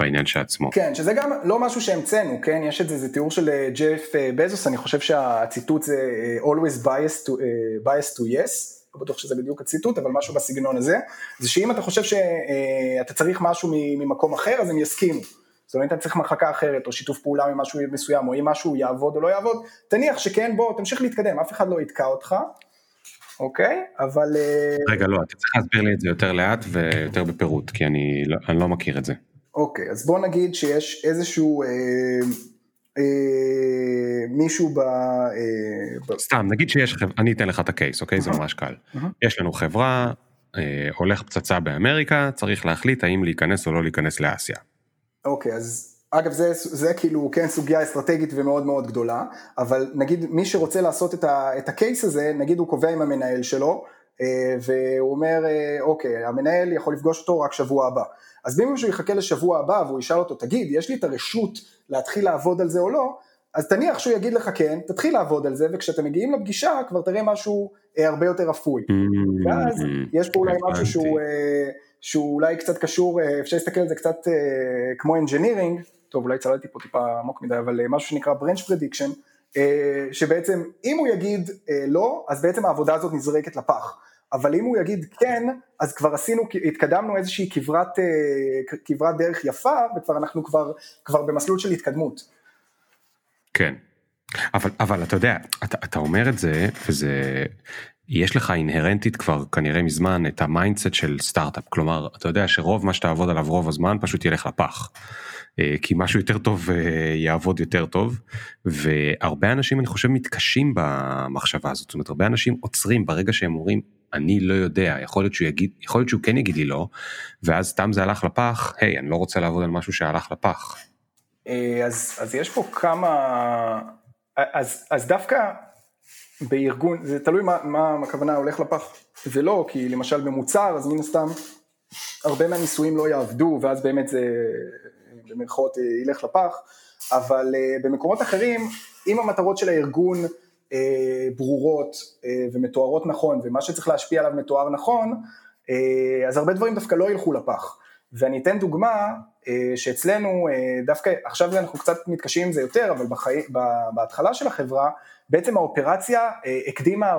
בעניין שעצמו. כן, שזה גם לא משהו שהמצאנו, כן? יש את זה, זה תיאור של אה, ג'ף אה, בזוס, אני חושב שהציטוט זה אה, always biased to, biased to yes, לא בטוח שזה בדיוק הציטוט, אבל משהו בסגנון הזה, זה שאם אתה חושב שאתה צריך משהו ממקום אחר, אז הם יסכימו. זאת אומרת, אתה צריך מחלקה אחרת, או שיתוף פעולה ממשהו מסוים, או אם משהו יעבוד או לא יעבוד, תניח שכן, בוא, תמשיך להתקדם, אף אחד לא יתקע אותך, אוקיי? אבל... רגע, לא, אתה צריך להסביר לי את זה יותר לאט ויותר בפירוט, כי אני לא, אני לא מכיר את זה. אוקיי, אז בוא נגיד שיש איזשהו... אה, אה, מישהו ב... אה, סתם, נגיד שיש חברה, אני אתן לך את הקייס, אוקיי? זה ממש קל. יש לנו חברה, אה, הולך פצצה באמריקה, צריך להחליט האם להיכנס או לא להיכנס לאסיה. אוקיי, אז אגב זה, זה כאילו כן סוגיה אסטרטגית ומאוד מאוד גדולה, אבל נגיד מי שרוצה לעשות את, ה, את הקייס הזה, נגיד הוא קובע עם המנהל שלו, אה, והוא אומר, אה, אוקיי, המנהל יכול לפגוש אותו רק שבוע הבא. אז אם מישהו יחכה לשבוע הבא והוא ישאל אותו, תגיד, יש לי את הרשות להתחיל לעבוד על זה או לא, אז תניח שהוא יגיד לך כן, תתחיל לעבוד על זה, וכשאתם מגיעים לפגישה כבר תראה משהו אה, הרבה יותר אפוי. Mm-hmm. ואז יש פה אולי משהו שהוא, אה, שהוא אולי קצת קשור, אה, אפשר להסתכל על זה קצת אה, כמו engineering, טוב אולי צללתי פה טיפה עמוק מדי, אבל אה, משהו שנקרא branch prediction, אה, שבעצם אם הוא יגיד אה, לא, אז בעצם העבודה הזאת נזרקת לפח. אבל אם הוא יגיד כן, אז כבר עשינו, התקדמנו איזושהי כברת, אה, כברת דרך יפה, וכבר אנחנו כבר, כבר במסלול של התקדמות. כן, אבל, אבל אתה יודע, אתה, אתה אומר את זה, וזה, יש לך inherently כבר כנראה מזמן את ה mindset של סטארט-אפ, כלומר, אתה יודע שרוב מה שתעבוד עליו רוב הזמן פשוט ילך לפח. אה, כי משהו יותר טוב אה, יעבוד יותר טוב והרבה אנשים אני חושב מתקשים במחשבה הזאת זאת אומרת הרבה אנשים עוצרים ברגע שהם אומרים אני לא יודע, יכול להיות שהוא יגיד, יכול להיות שהוא כן יגיד לי לא, ואז סתם זה הלך לפח, היי, אני לא רוצה לעבוד על משהו שהלך לפח. אה, אז, אז יש פה כמה, אז, אז דווקא בארגון, זה תלוי מה, מה הכוונה הולך לפח ולא, כי למשל במוצר, אז מן הסתם הרבה מהניסויים לא יעבדו, ואז באמת זה במרכאות ילך לפח, אבל אה, במקומות אחרים, אם המטרות של הארגון אה, ברורות אה, ומתוארות נכון ומה שצריך להשפיע עליו מתואר נכון, אה, אז הרבה דברים דווקא לא ילכו לפח. ואני אתן דוגמה שאצלנו דווקא עכשיו אנחנו קצת מתקשים עם זה יותר, אבל בחי... בהתחלה של החברה בעצם האופרציה הקדימה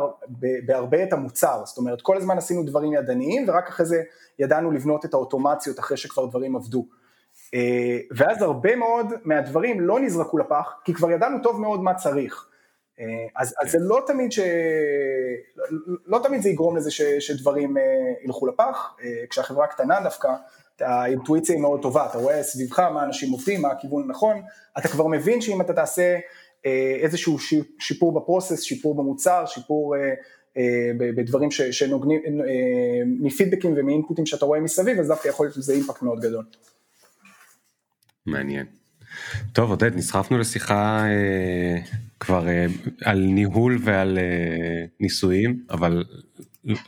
בהרבה את המוצר, זאת אומרת כל הזמן עשינו דברים ידניים ורק אחרי זה ידענו לבנות את האוטומציות אחרי שכבר דברים עבדו. ואז הרבה מאוד מהדברים לא נזרקו לפח כי כבר ידענו טוב מאוד מה צריך. אה, אז, אז זה לא תמיד ש... לא תמיד זה יגרום לזה ש, שדברים אה, ילכו לפח, אה, כשהחברה קטנה דווקא, האינטואיציה היא מאוד טובה, אתה רואה סביבך מה אנשים עובדים, מה הכיוון הנכון, אתה כבר מבין שאם אתה תעשה איזשהו שיפור בפרוסס, שיפור במוצר, שיפור בדברים שנוגנים, מפידבקים ומאינפוטים שאתה רואה מסביב, אז דווקא יכול להיות לזה אימפקט מאוד גדול. מעניין. טוב עודד נסחפנו לשיחה אה, כבר אה, על ניהול ועל אה, ניסויים אבל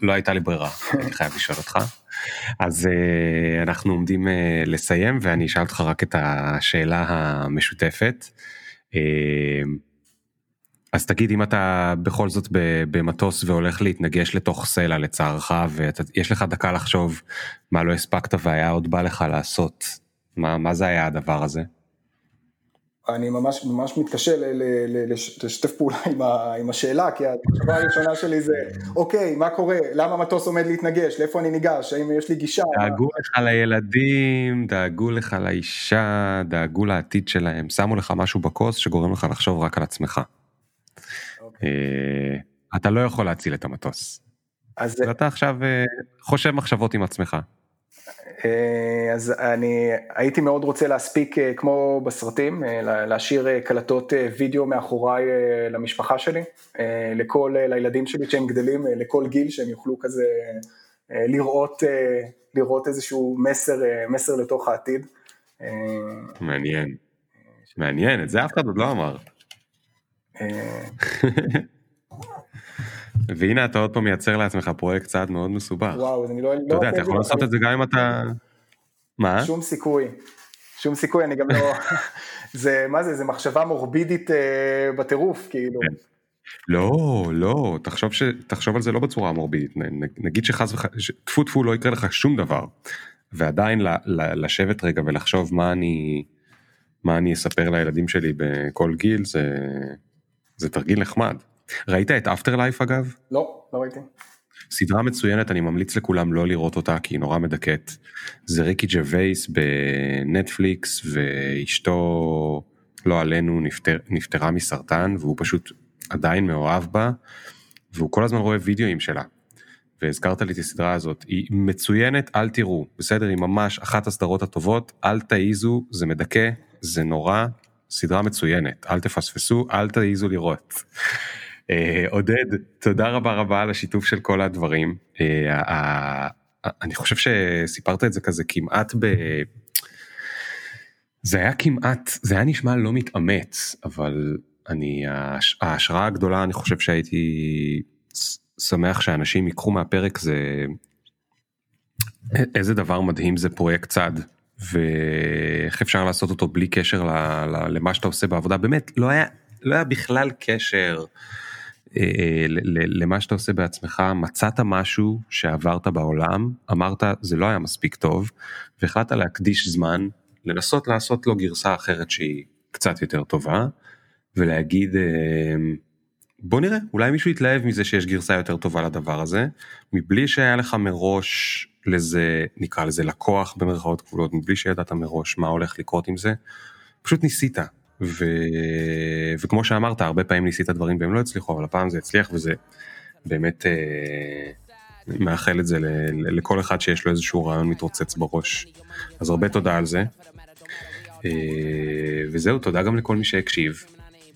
לא הייתה לי ברירה אני חייב לשאול אותך אז אה, אנחנו עומדים לסיים ואני אשאל אותך רק את השאלה המשותפת. אז תגיד אם אתה בכל זאת במטוס והולך להתנגש לתוך סלע לצערך ויש לך דקה לחשוב מה לא הספקת והיה עוד בא לך לעשות מה מה זה היה הדבר הזה. אני ממש ממש מתקשה לשתף פעולה עם, ה, עם השאלה, כי התשובה הראשונה שלי זה, אוקיי, מה קורה, למה מטוס עומד להתנגש, לאיפה אני ניגש, האם יש לי גישה? דאגו לך לילדים, דאגו לך לאישה, דאגו לעתיד שלהם, שמו לך משהו בכוס שגורם לך לחשוב רק על עצמך. אוקיי. אה, אתה לא יכול להציל את המטוס. אז... ואתה עכשיו אה, חושב מחשבות עם עצמך. אה, אז אני הייתי מאוד רוצה להספיק אה, כמו בסרטים, אה, להשאיר קלטות וידאו מאחוריי למשפחה שלי, לכל, לילדים שלי שהם גדלים, לכל גיל שהם יוכלו כזה לראות, לראות איזשהו מסר, מסר לתוך העתיד. מעניין, מעניין, את זה אף אחד עוד לא אמר. והנה אתה עוד פעם מייצר לעצמך פרויקט צעד מאוד מסובך. וואו, אז אני לא... אתה יודע, אתה יכול לעשות את זה גם אם אתה... מה? שום סיכוי. שום סיכוי, אני גם לא... זה, מה זה, זה מחשבה מורבידית אה, בטירוף, כאילו. כן. לא, לא, תחשוב, ש... תחשוב על זה לא בצורה מורבידית, נגיד שחס וחלילה, טפו טפו לא יקרה לך שום דבר, ועדיין ל... ל... לשבת רגע ולחשוב מה אני, מה אני אספר לילדים שלי בכל גיל, זה, זה תרגיל נחמד. ראית את אפטר לייף אגב? לא, לא ראיתי. סדרה מצוינת, אני ממליץ לכולם לא לראות אותה כי היא נורא מדכאת. זה ריקי ג'ווייס בנטפליקס ואשתו, לא עלינו, נפטר, נפטרה מסרטן והוא פשוט עדיין מאוהב בה, והוא כל הזמן רואה וידאוים שלה. והזכרת לי את הסדרה הזאת, היא מצוינת, אל תראו, בסדר? היא ממש אחת הסדרות הטובות, אל תעיזו, זה מדכא, זה נורא, סדרה מצוינת, אל תפספסו, אל תעיזו לראות. אה, עודד, תודה רבה רבה על השיתוף של כל הדברים. אה, אני חושב שסיפרת את זה כזה כמעט ב... זה היה כמעט, זה היה נשמע לא מתאמץ, אבל אני, ההשראה הגדולה, אני חושב שהייתי שמח שאנשים ייקחו מהפרק זה איזה דבר מדהים זה פרויקט צד ואיך אפשר לעשות אותו בלי קשר למה שאתה עושה בעבודה באמת לא היה לא היה בכלל קשר למה שאתה עושה בעצמך מצאת משהו שעברת בעולם אמרת זה לא היה מספיק טוב והחלטת להקדיש זמן לנסות לעשות לו גרסה אחרת שהיא קצת יותר טובה ולהגיד אמ, בוא נראה אולי מישהו יתלהב מזה שיש גרסה יותר טובה לדבר הזה מבלי שהיה לך מראש לזה נקרא לזה לקוח במרכאות כפולות מבלי שידעת מראש מה הולך לקרות עם זה פשוט ניסית ו... וכמו שאמרת הרבה פעמים ניסית דברים והם לא הצליחו אבל הפעם זה הצליח וזה באמת אה, מאחל את זה ל... לכל אחד שיש לו איזשהו רעיון מתרוצץ בראש אז הרבה תודה על זה. אה, וזהו תודה גם לכל מי שהקשיב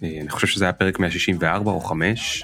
אני חושב שזה היה פרק 164 או 5.